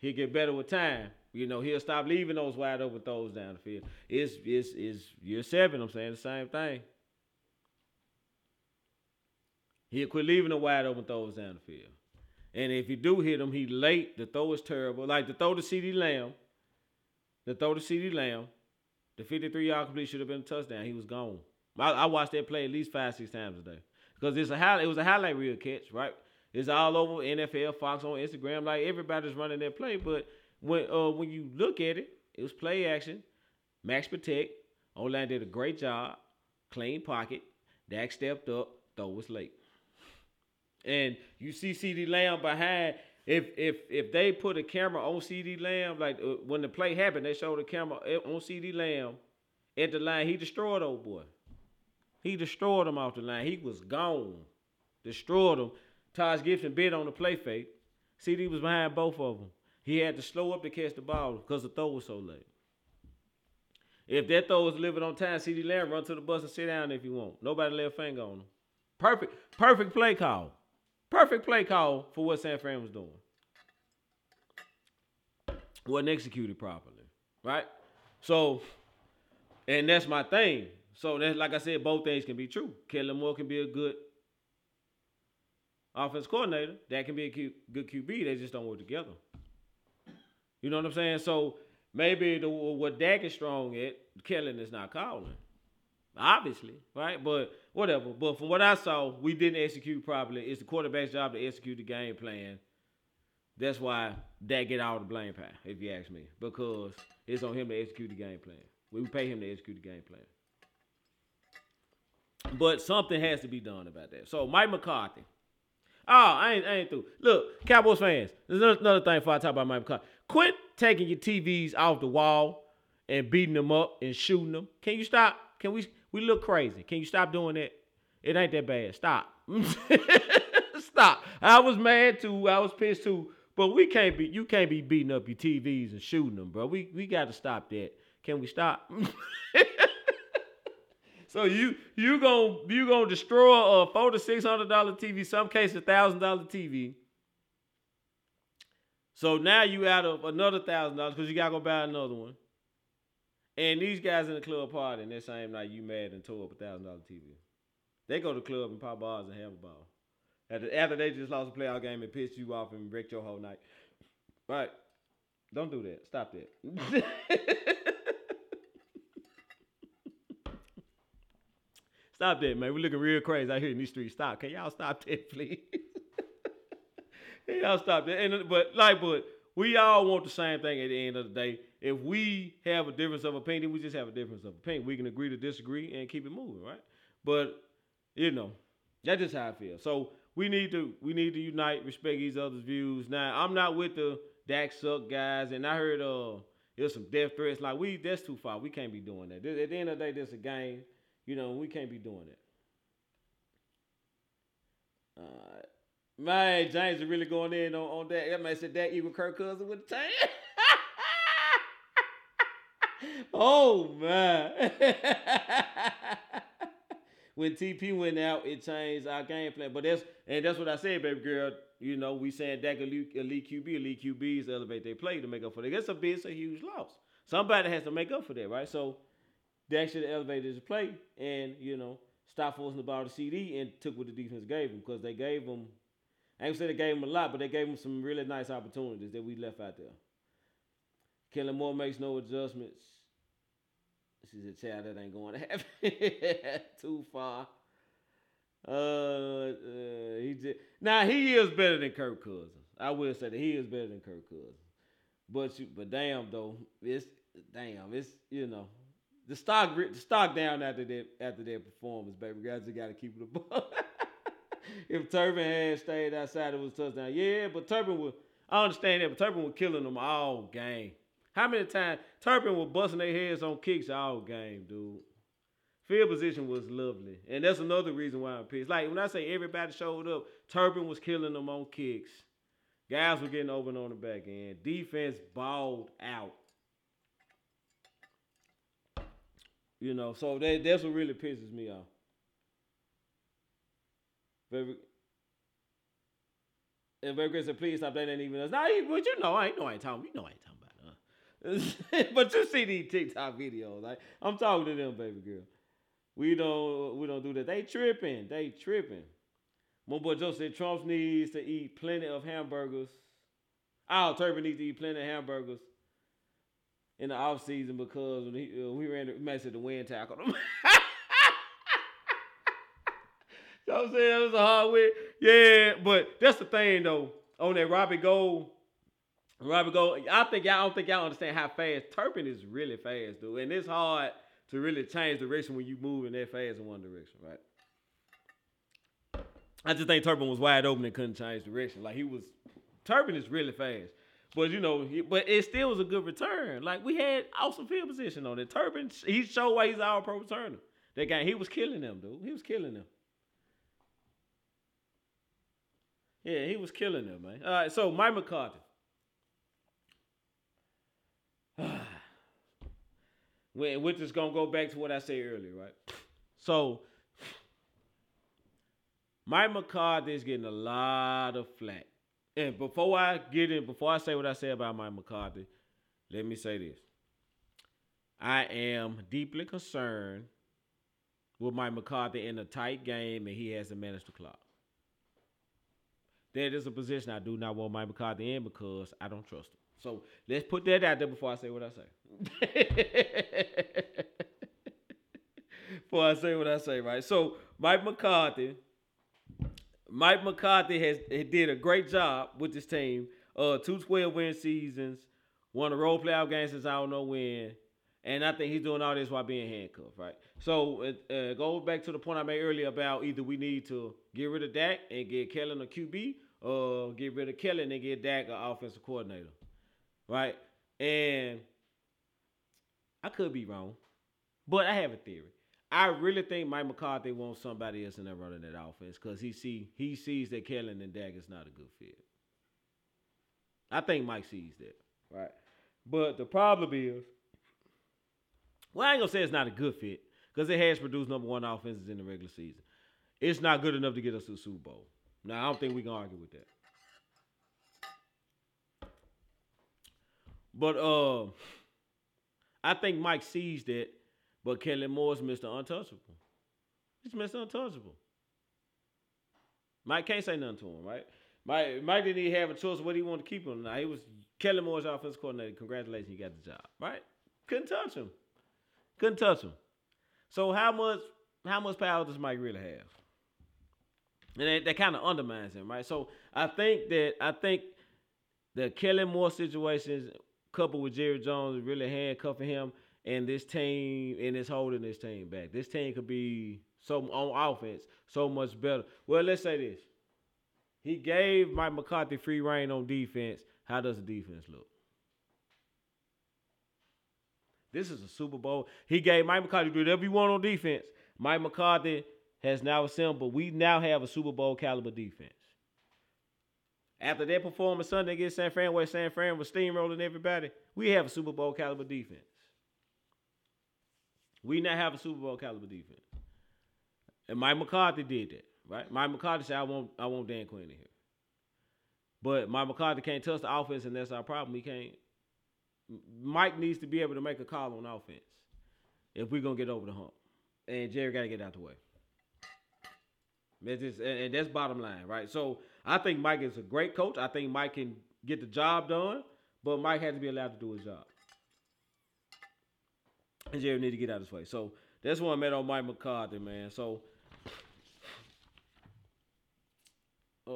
He'll get better with time. You know, he'll stop leaving those wide open throws down the field. It's it's it's year seven, I'm saying the same thing. He'll quit leaving the wide open throws down the field. And if you do hit him, he late. The throw is terrible. Like the throw to CeeDee Lamb, the throw to CeeDee Lamb, the 53 yard complete should have been a touchdown. He was gone. I, I, watched that play at least five, six times a day. Because it's a highlight, it was a highlight reel catch, right? It's all over NFL, Fox on Instagram. Like everybody's running that play, but when uh when you look at it, it was play action. Max protect. O-line did a great job. Clean pocket. Dak stepped up. Throw was late. And you see CeeDee Lamb behind. If if if they put a camera on CeeDee Lamb, like uh, when the play happened, they showed the camera on CeeDee Lamb at the line. He destroyed old boy. He destroyed him off the line. He was gone. Destroyed him. Tashaun Gipson bit on the play fake. CeeDee was behind both of them. He had to slow up to catch the ball because the throw was so late. If that throw was delivered on time, CeeDee Lamb run to the bus and sit down if you want. Nobody lay a finger on him. Perfect, perfect play call. Perfect play call for what San Fran was doing. Wasn't executed properly, right? So, and that's my thing. So that's like I said, both things can be true. Kellen Moore can be a good offense coordinator. That can be a Q, good QB. They just don't work together. You know what I'm saying? So maybe the what Dak is strong at, Kellen is not calling. Obviously, right? But whatever. But from what I saw, we didn't execute properly. It's the quarterback's job to execute the game plan. That's why that get all the blame pie, if you ask me. Because it's on him to execute the game plan. We pay him to execute the game plan. But something has to be done about that. So Mike McCarthy. Oh, I ain't, I ain't through. Look, Cowboys fans, there's another thing before I talk about Mike McCarthy. Quit taking your TVs off the wall and beating them up and shooting them. Can you stop? Can we we look crazy? Can you stop doing that? It ain't that bad. Stop. stop. I was mad too. I was pissed too. But we can't be you can't be beating up your TVs and shooting them, bro. We we got to stop that. Can we stop? so you you gonna you gonna destroy a four to six hundred dollar TV, some cases thousand dollar TV. So now you out of another thousand dollars because you gotta go buy another one. And these guys in the club party and that same night you mad and tore up a thousand dollar TV. They go to the club and pop bars and have a ball. After, after they just lost a playoff game and pissed you off and wrecked your whole night. Right. Don't do that. Stop that. stop that, man. We're looking real crazy out here in these streets. Stop. Can y'all stop that, please? y'all stop that. And but like, but we all want the same thing at the end of the day. If we have a difference of opinion, we just have a difference of opinion. We can agree to disagree and keep it moving, right? But you know, that's just how I feel. So we need to we need to unite, respect each other's views. Now, I'm not with the Dak suck guys, and I heard uh there's some death threats. Like we that's too far. We can't be doing that. At the end of the day, this a game. You know, we can't be doing that. Uh, man, James is really going in on, on that. That man said that equal Kirk Cousins with the tan. oh man. when TP went out, it changed our game plan. But that's and that's what I said, baby girl. You know, we saying Dak elite, elite QB, elite QBs elevate their play to make up for that. That's a big, it's a huge loss. Somebody has to make up for that, right? So Dak should have elevated his play and you know stop forcing the ball to CeeDee and took what the defense gave him because they gave him. I ain't say they gave him a lot, but they gave him some really nice opportunities that we left out there. Kellen Moore makes no adjustments. Is a child that ain't going to happen too far. Uh, uh, he just now he is better than Kirk Cousins. I will say that he is better than Kirk Cousins. But you, but damn though, it's damn, it's you know, the stock the stock down after that after their performance, baby. Guys just got to keep it above. if Turpin had stayed outside, it was touchdown. Yeah, but Turpin was. I understand that, but Turpin was killing them all game. How many times Turpin was busting their heads on kicks all game, dude? Field position was lovely. And that's another reason why I'm pissed. Like when I say everybody showed up, Turpin was killing them on kicks. Guys were getting open on the back end. Defense balled out. You know, so that, that's what really pisses me off. Very, and very said, please stop that ain't even us. Nah, but you know, I ain't know I ain't talking. You know I ain't talking. but you see these TikTok videos. Like I'm talking to them, baby girl. We don't we don't do that. They tripping. They tripping. My boy Joe said Trump needs to eat plenty of hamburgers. Al Turpin needs to eat plenty of hamburgers in the off season because when he, uh, we ran the mess at the wind tackled him. you know what I'm saying? That was a hard win. Yeah, but that's the thing though. On that Robbie Gould Robert Gould, I think y'all don't think y'all understand how fast Turpin is really fast, dude. And it's hard to really change direction when you move in that fast in one direction, right? I just think Turpin was wide open and couldn't change direction. Like he was Turpin is really fast. But you know, he, but it still was a good return. Like we had awesome field position on it. Turpin, he showed why he's our pro returner. That guy, he was killing them, dude. He was killing them. Yeah, he was killing them, man. All right, so Mike McCarthy. Which is gonna go back to what I said earlier, right? So Mike McCarthy is getting a lot of flack. And before I get in, before I say what I say about Mike McCarthy, let me say this. I am deeply concerned with Mike McCarthy in a tight game and he hasn't managed the clock. That is a position I do not want Mike McCarthy in because I don't trust him. So let's put that out there before I say what I say. before I say what I say, right? So Mike McCarthy, Mike McCarthy has did a great job with this team. Uh, two 12 win seasons, won a role playoff game since I don't know when. And I think he's doing all this while being handcuffed, right? So uh, uh, go back to the point I made earlier about either we need to get rid of Dak and get Kellen a QB, or get rid of Kellen and get Dak an offensive coordinator, right? And I could be wrong, but I have a theory. I really think Mike McCarthy wants somebody else in there running that offense because he see he sees that Kellen and Dak is not a good fit. I think Mike sees that, right? But the problem is, well, I ain't gonna say it's not a good fit because it has produced number one offenses in the regular season. It's not good enough to get us to the Super Bowl. Now, I don't think we can argue with that. But uh, I think Mike sees that, but Kellen Moore's Mr. Untouchable. He's Mr. Untouchable. Mike can't say nothing to him, right? Mike, Mike didn't even have a choice what he wanted to keep him. Now he was Kellen Moore's offense coordinator. Congratulations, you got the job, right? Couldn't touch him. Couldn't touch him. So how much how much power does Mike really have? And that, that kind of undermines him, right? So I think that I think the Kellen Moore situations coupled with Jerry Jones really handcuffing him and this team and it's holding this team back. This team could be so on offense so much better. Well, let's say this. He gave Mike McCarthy free reign on defense. How does the defense look? This is a Super Bowl. He gave Mike McCarthy do whatever you want on defense. Mike McCarthy has now assembled. We now have a Super Bowl caliber defense. After that performance Sunday against San Fran, where San Fran was steamrolling everybody, we have a Super Bowl caliber defense. We now have a Super Bowl caliber defense. And Mike McCarthy did that, right? Mike McCarthy said, I want, I want Dan Quinn in here. But Mike McCarthy can't touch the offense, and that's our problem. He can't Mike needs to be able to make a call on offense if we're gonna get over the hump. And Jerry gotta get out the way. Just, and, and that's bottom line, right? So I think Mike is a great coach. I think Mike can get the job done, but Mike has to be allowed to do his job. And Jerry need to get out of his way. So that's what I met on Mike McCarthy, man. So uh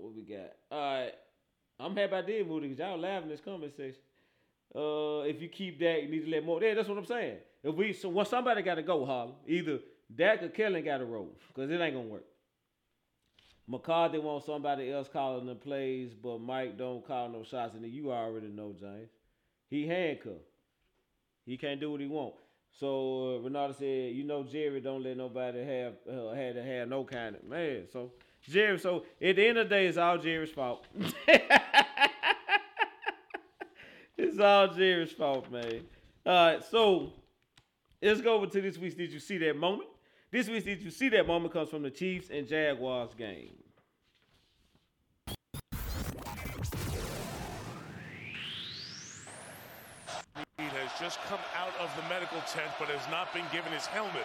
what we got? All right. I'm happy I did move because y'all laughing in this comment section. Uh, if you keep that, you need to let more. Yeah, that's what I'm saying. If we so well, somebody got to go, Harlem. Either Dak or Kellen got to roll because it ain't gonna work. McCarthy wants somebody else calling the plays, but Mike don't call no shots, and you already know, James. He handcuffed. He can't do what he want. So uh, Renata said, "You know, Jerry don't let nobody have uh, had to have no kind of man." So Jerry. So at the end of the day, it's all Jerry's fault. it's all Jerry's fault, man. All right, so let's go over to this week. Did you see that moment? This week, did you see that moment comes from the Chiefs and Jaguars game. Has just come out of the medical tent, but has not been given his helmet.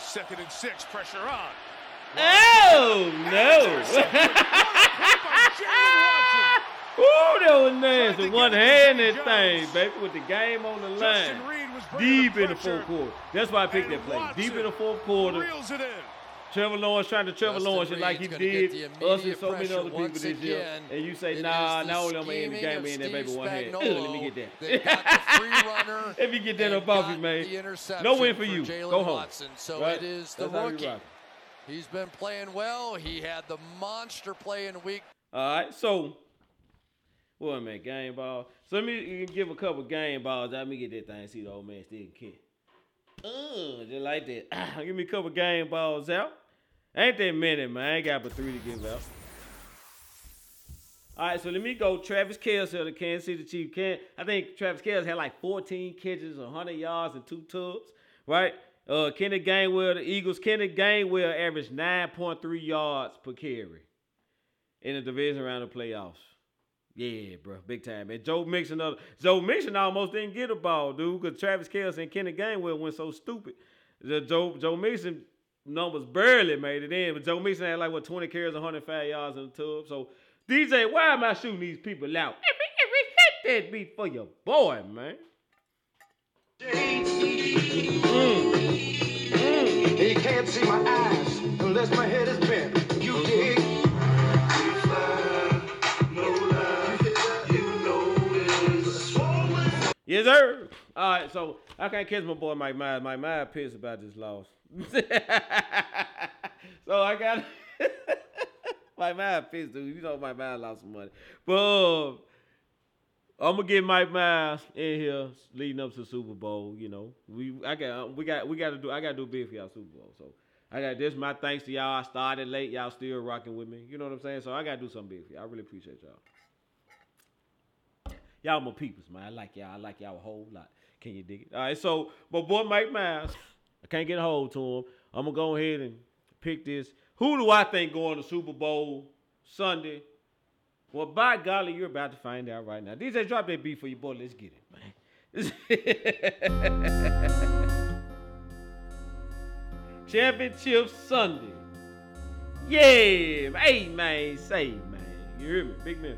Second and six, pressure on. Oh no! Ooh, that was nasty. One handed thing, baby, with the game on the line. Deep in the fourth quarter. That's why I picked that play. Deep in the fourth quarter. Trevor Lawrence trying to Trevor Justin Lawrence like he did us and so many other people this year. And you say, nah, not only am I in the game, we in that baby one hand. Ugh, let me get that. let me get that up off you, man. No win for you. Go home. Watson. So right? it is the That's rookie. He's been playing well. He had the monster play in week. All right, so what man, game ball. So let me give a couple game balls. Let me get that thing. See the old man still can. Uh, just like that. give me a couple game balls out. Ain't that many, man. I ain't got but three to give out. All right, so let me go. Travis Kelce the Kansas City Chiefs. Can I think Travis Kelce had like 14 catches, 100 yards, and two tubs, right? Uh, Kenny Gainwell, the Eagles. Kenny Gainwell averaged 9.3 yards per carry in the division round of playoffs. Yeah, bro, big time. And Joe Mixon, other, Joe Mixon almost didn't get a ball, dude, because Travis Kelce and Kenny Gainwell went so stupid. The Joe Joe Mixon numbers barely made it in, but Joe Mixon had like what 20 carries, 105 yards in the tub. So DJ, why am I shooting these people out? that beat for your boy, man. Mm. Mm. Can't see my eyes unless my head is bent. You dig? Yes, sir. All right, so I can't catch my boy Mike Myers. Mike Myers pissed about this loss. so I got Mike Myers pissed, dude. You know Mike Myers lost some money. But uh, I'm gonna get Mike Myers in here leading up to Super Bowl. You know, we I got we got we got to do I got to do big for y'all Super Bowl. So I got this. My thanks to y'all. I started late. Y'all still rocking with me. You know what I'm saying? So I got to do something big for y'all. I really appreciate y'all. Y'all my peoples, man. I like y'all. I like y'all a whole lot. Can you dig it? All right, so my boy Mike Myers, I can't get a hold to him. I'm gonna go ahead and pick this. Who do I think going to Super Bowl Sunday? Well, by golly, you're about to find out right now. DJ, drop that beat for you, boy. Let's get it, man. Championship Sunday. Yeah, hey man, say man. You hear me? Big man.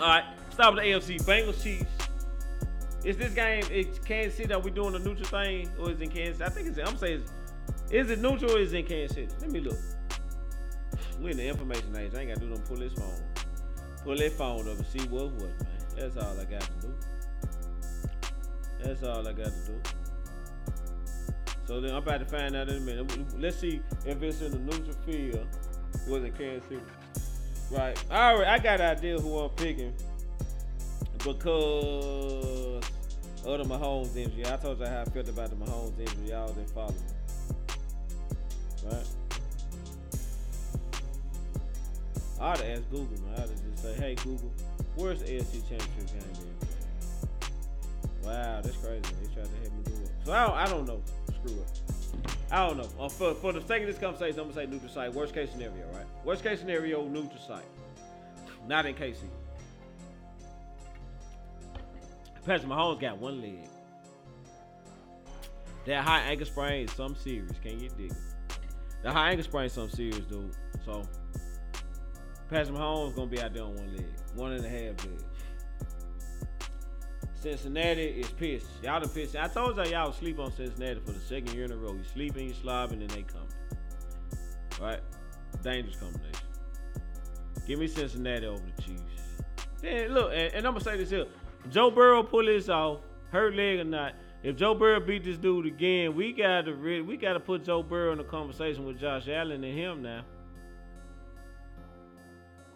All right, start with the AFC. Bengals Chiefs. Is this game? It's Kansas City. Are we doing a neutral thing, or is it in Kansas? I think it's. I'm saying, is it neutral or is it in Kansas City? Let me look. We in the information age. I ain't gotta do nothing. Pull this phone. Pull that phone up and see what what, man. That's all I got to do. That's all I got to do. So then I'm about to find out in a minute. Let's see if it's in the neutral field. Was it Kansas City? Right. All right. I got an idea who I'm picking because of the Mahomes injury. I told you how I felt about the Mahomes injury. Y'all didn't follow me. Right. I ought to ask Google, man. I ought to just say, hey, Google, where's the AFC Championship game being Wow, that's crazy. They tried to have me do it. So I don't, I don't know. Screw it. I don't know. Uh, for, for the sake of this conversation, I'm to say neutral site. Worst case scenario, right? Worst case scenario, neutral site. Not in KC. Patrick Mahomes got one leg. That high ankle sprain is some serious. Can you dig it? The high ankle sprain is some serious, dude. So Patrick Mahomes gonna be out there on one leg, one and a half leg. Cincinnati is pissed. Y'all done pissed. I told y'all y'all sleep on Cincinnati for the second year in a row. You sleeping, you slobbing, and they come. Right? Dangerous combination. Give me Cincinnati over the Chiefs. Then look, and, and I'm gonna say this here. Joe Burrow pull this off, hurt leg or not. If Joe Burrow beat this dude again, we gotta we gotta put Joe Burrow in a conversation with Josh Allen and him now.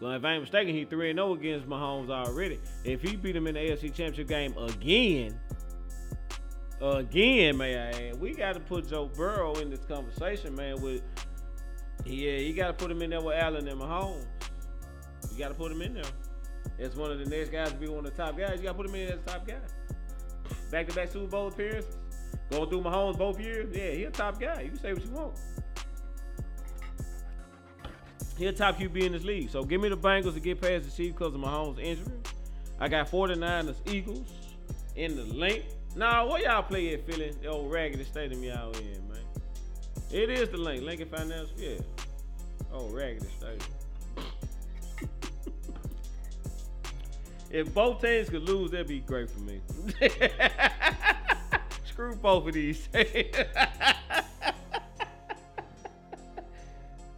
So if I ain't mistaken, he 3 0 against Mahomes already. If he beat him in the AFC Championship game again, again, man, we got to put Joe Burrow in this conversation, man. With yeah, you got to put him in there with Allen and Mahomes. You got to put him in there. As one of the next guys to be one of the top guys. You got to put him in as the top guy. Back to back Super Bowl appearances. Going through Mahomes both years. Yeah, he a top guy. You can say what you want. He a top QB in this league. So give me the Bengals to get past the Chiefs because of Mahomes' injury. I got 49ers Eagles in the link. Nah, what y'all play at Philly? The old raggedy stadium y'all in, man. It is the link. Lincoln Financial, yeah. Oh, raggedy stadium. if both teams could lose, that'd be great for me. Screw both of these.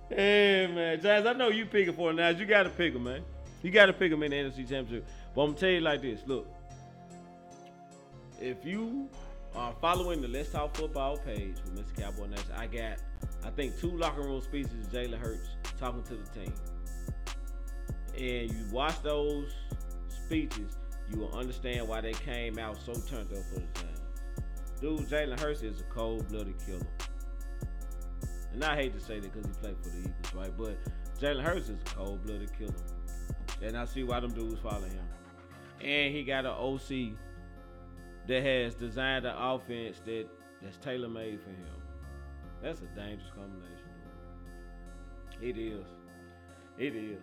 Hey man, Jazz, I know you picking for now. You gotta pick them, man. You gotta pick them in the NFC Championship. But I'm gonna tell you like this: Look, if you are following the Let's Talk Football page with Mr. Cowboy Nation, I got, I think, two locker room speeches of Jalen Hurts talking to the team, and you watch those speeches, you will understand why they came out so turned up for the team. Dude, Jalen Hurts is a cold-blooded killer. And I hate to say that because he played for the Eagles, right? But Jalen Hurts is a cold-blooded killer. And I see why them dudes follow him. And he got an OC that has designed an offense that that's tailor-made for him. That's a dangerous combination. It is. It is.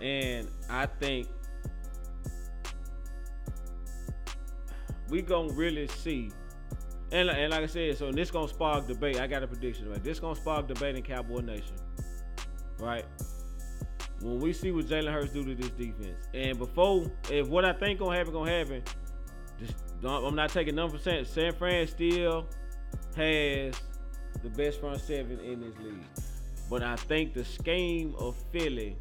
And I think we gonna really see and, and like I said, so this gonna spark debate. I got a prediction, right? This gonna spark debate in Cowboy Nation, right? when we see what Jalen Hurts do to this defense, and before if what I think gonna happen gonna happen, just I'm not taking number percent. San Fran still has the best front seven in this league, but I think the scheme of Philly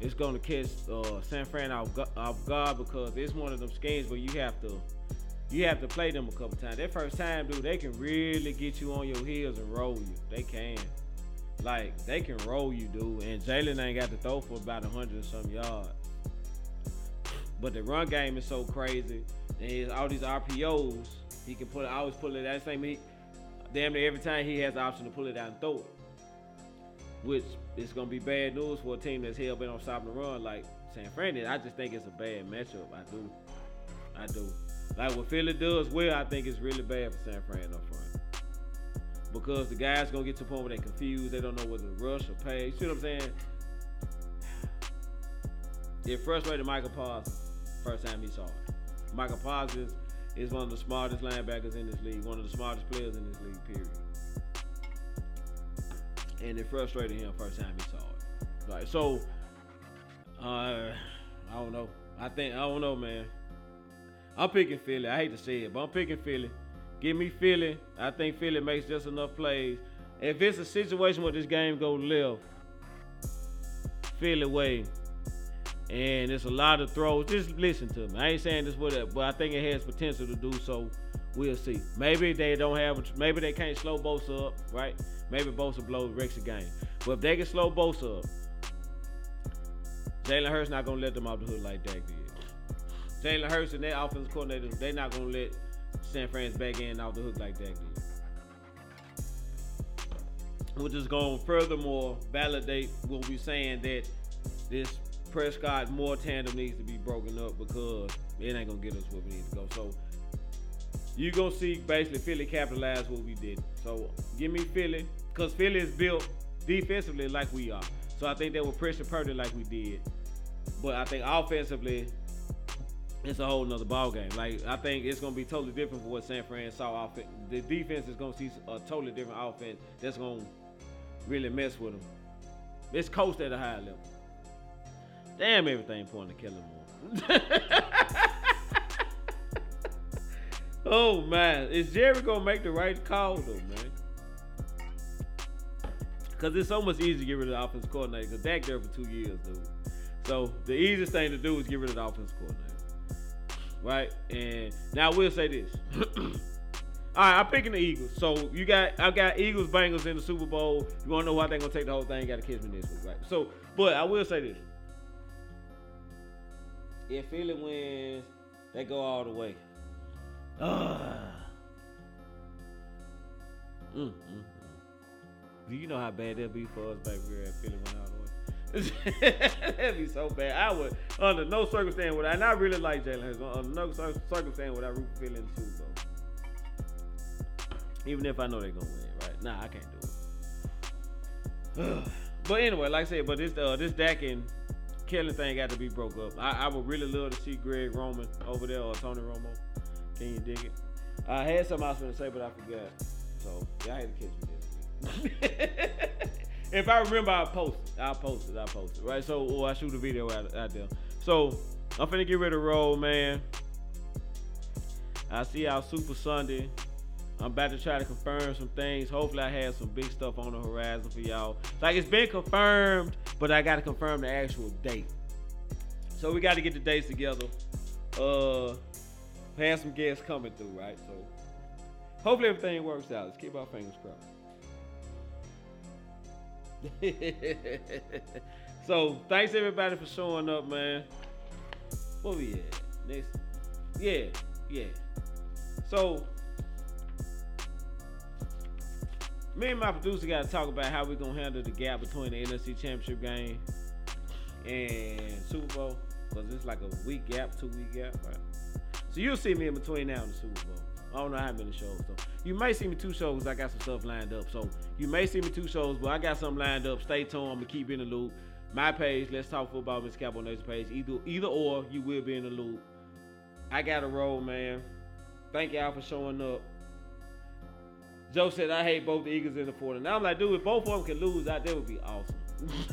is gonna catch uh, San Fran off, off guard because it's one of them schemes where you have to you have to play them a couple times. That first time, dude, they can really get you on your heels and roll you. They can. Like, they can roll you, dude. And Jalen ain't got to throw for about 100 and some yards. But the run game is so crazy. And all these RPOs, he can put it, always pull it that same he damn near every time he has the option to pull it out and throw it. Which is gonna be bad news for a team that's hell bent on stopping the run like San Fran. I just think it's a bad matchup. I do. I do. Like what Philly does well, I think it's really bad for San Fran up front. Because the guys gonna get to the point where they confused, they don't know whether to rush or pay. You see what I'm saying? It frustrated Micah Parsons first time he saw it. Micah Parsons is one of the smartest linebackers in this league, one of the smartest players in this league, period. And it frustrated him first time he saw it. Like so, uh, I don't know. I think I don't know, man. I'm picking Philly. I hate to say it, but I'm picking Philly. Give me Philly. I think Philly makes just enough plays. If it's a situation where this game go left, Philly way. And it's a lot of throws. Just listen to me. I ain't saying this with it, but I think it has potential to do so. We'll see. Maybe they don't have. Maybe they can't slow Bosa up, right? Maybe Bosa blows wrecks the game. But if they can slow Bosa up, Jalen Hurts not gonna let them off the hook like Dak did. Jalen Hurts and their offensive coordinator, they're not gonna let San Fran's back in off the hook like that did. Which is going to furthermore validate what we're saying Dak this Prescott Moore tandem needs to be broken up because it ain't gonna get us where we need to go. So you're gonna see basically Philly capitalize what we did. So give me Philly, because Philly is built defensively like we are. So I think they will pressure Purdy like we did. But I think offensively, it's a whole nother ball game. Like I think it's gonna be totally different for what San Fran saw. Off the defense is gonna see a totally different offense that's gonna really mess with them. It's coached at a high level. Damn, everything pointing to Kellen Moore. oh man, is Jerry gonna make the right call though, man? Because it's so much easier to get rid of the offense coordinator. Because Dak there for two years, dude. So the easiest thing to do is get rid of the offense coordinator right? And now we'll say this. All right, I'm picking the Eagles. So you got I got Eagles Bengals in the Super Bowl. You want to know why they're gonna take the whole thing? Got to catch me this week, right? So, but I will say this: if Philly wins, they go all the way. Uh, mm, mm, mm. Do you know how bad that'd be for us back here at Philly went all the way? That'd be so bad. I would, under no circumstance would I, and I really like Jalen Hurts. Under no circumstance would I root for Philly in the Super Bowl. Even if I know they're gonna win, right? Nah, I can't do it. but anyway, like I said, but this uh, this Dak and Kellen thing got to be broke up. I, I would really love to see Greg Roman over there or Tony Romo. Can you dig it? I had something else to say, but I forgot. So y'all had to catch me this if I remember, I'll post it. I'll post it. I'll post it. Right. So, or I shoot a video out, out there. So, I'm finna get rid of roll, man. I see y'all Super Sunday. I'm about to try to confirm some things. Hopefully, I have some big stuff on the horizon for y'all. Like it's been confirmed, but I got to confirm the actual date. So we got to get the dates together. Uh, have some guests coming through, right? So hopefully everything works out. Let's keep our fingers crossed. So thanks everybody for showing up, man. What we at? Next. Yeah, yeah. So me and my producer got to talk about how we're gonna handle the gap between the NFC Championship game and Super Bowl, cause it's like a week gap, two week gap, right? So you'll see me in between now and the Super Bowl. I don't know how many shows though. You may see me two shows. I got some stuff lined up. So you may see me two shows, but I got something lined up. Stay tuned. I'm gonna keep in the loop. My page, let's talk football, Miss Cowboy Nation page. Either either or, you will be in the loop. I got a roll, man. Thank y'all for showing up. Joe said I hate both the Eagles and the 49. Now I'm like, dude, if both of them can lose out, that would be awesome.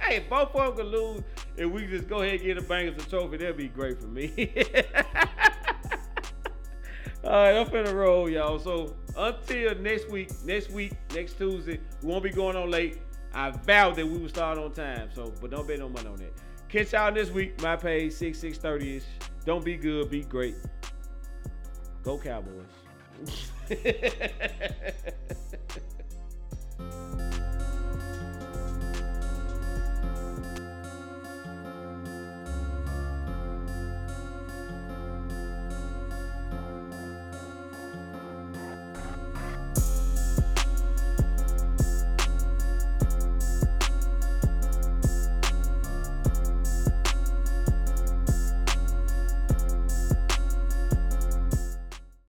hey, both of them can lose, and we just go ahead and get the Bengals a trophy. That'd be great for me. All right, I'm finna roll, y'all. So until next week, next week, next Tuesday, we won't be going on late. I vowed that we would start on time. So, but don't bet no money on that. Catch y'all this week. My page six six thirty ish. Don't be good, be great. Go Cowboys.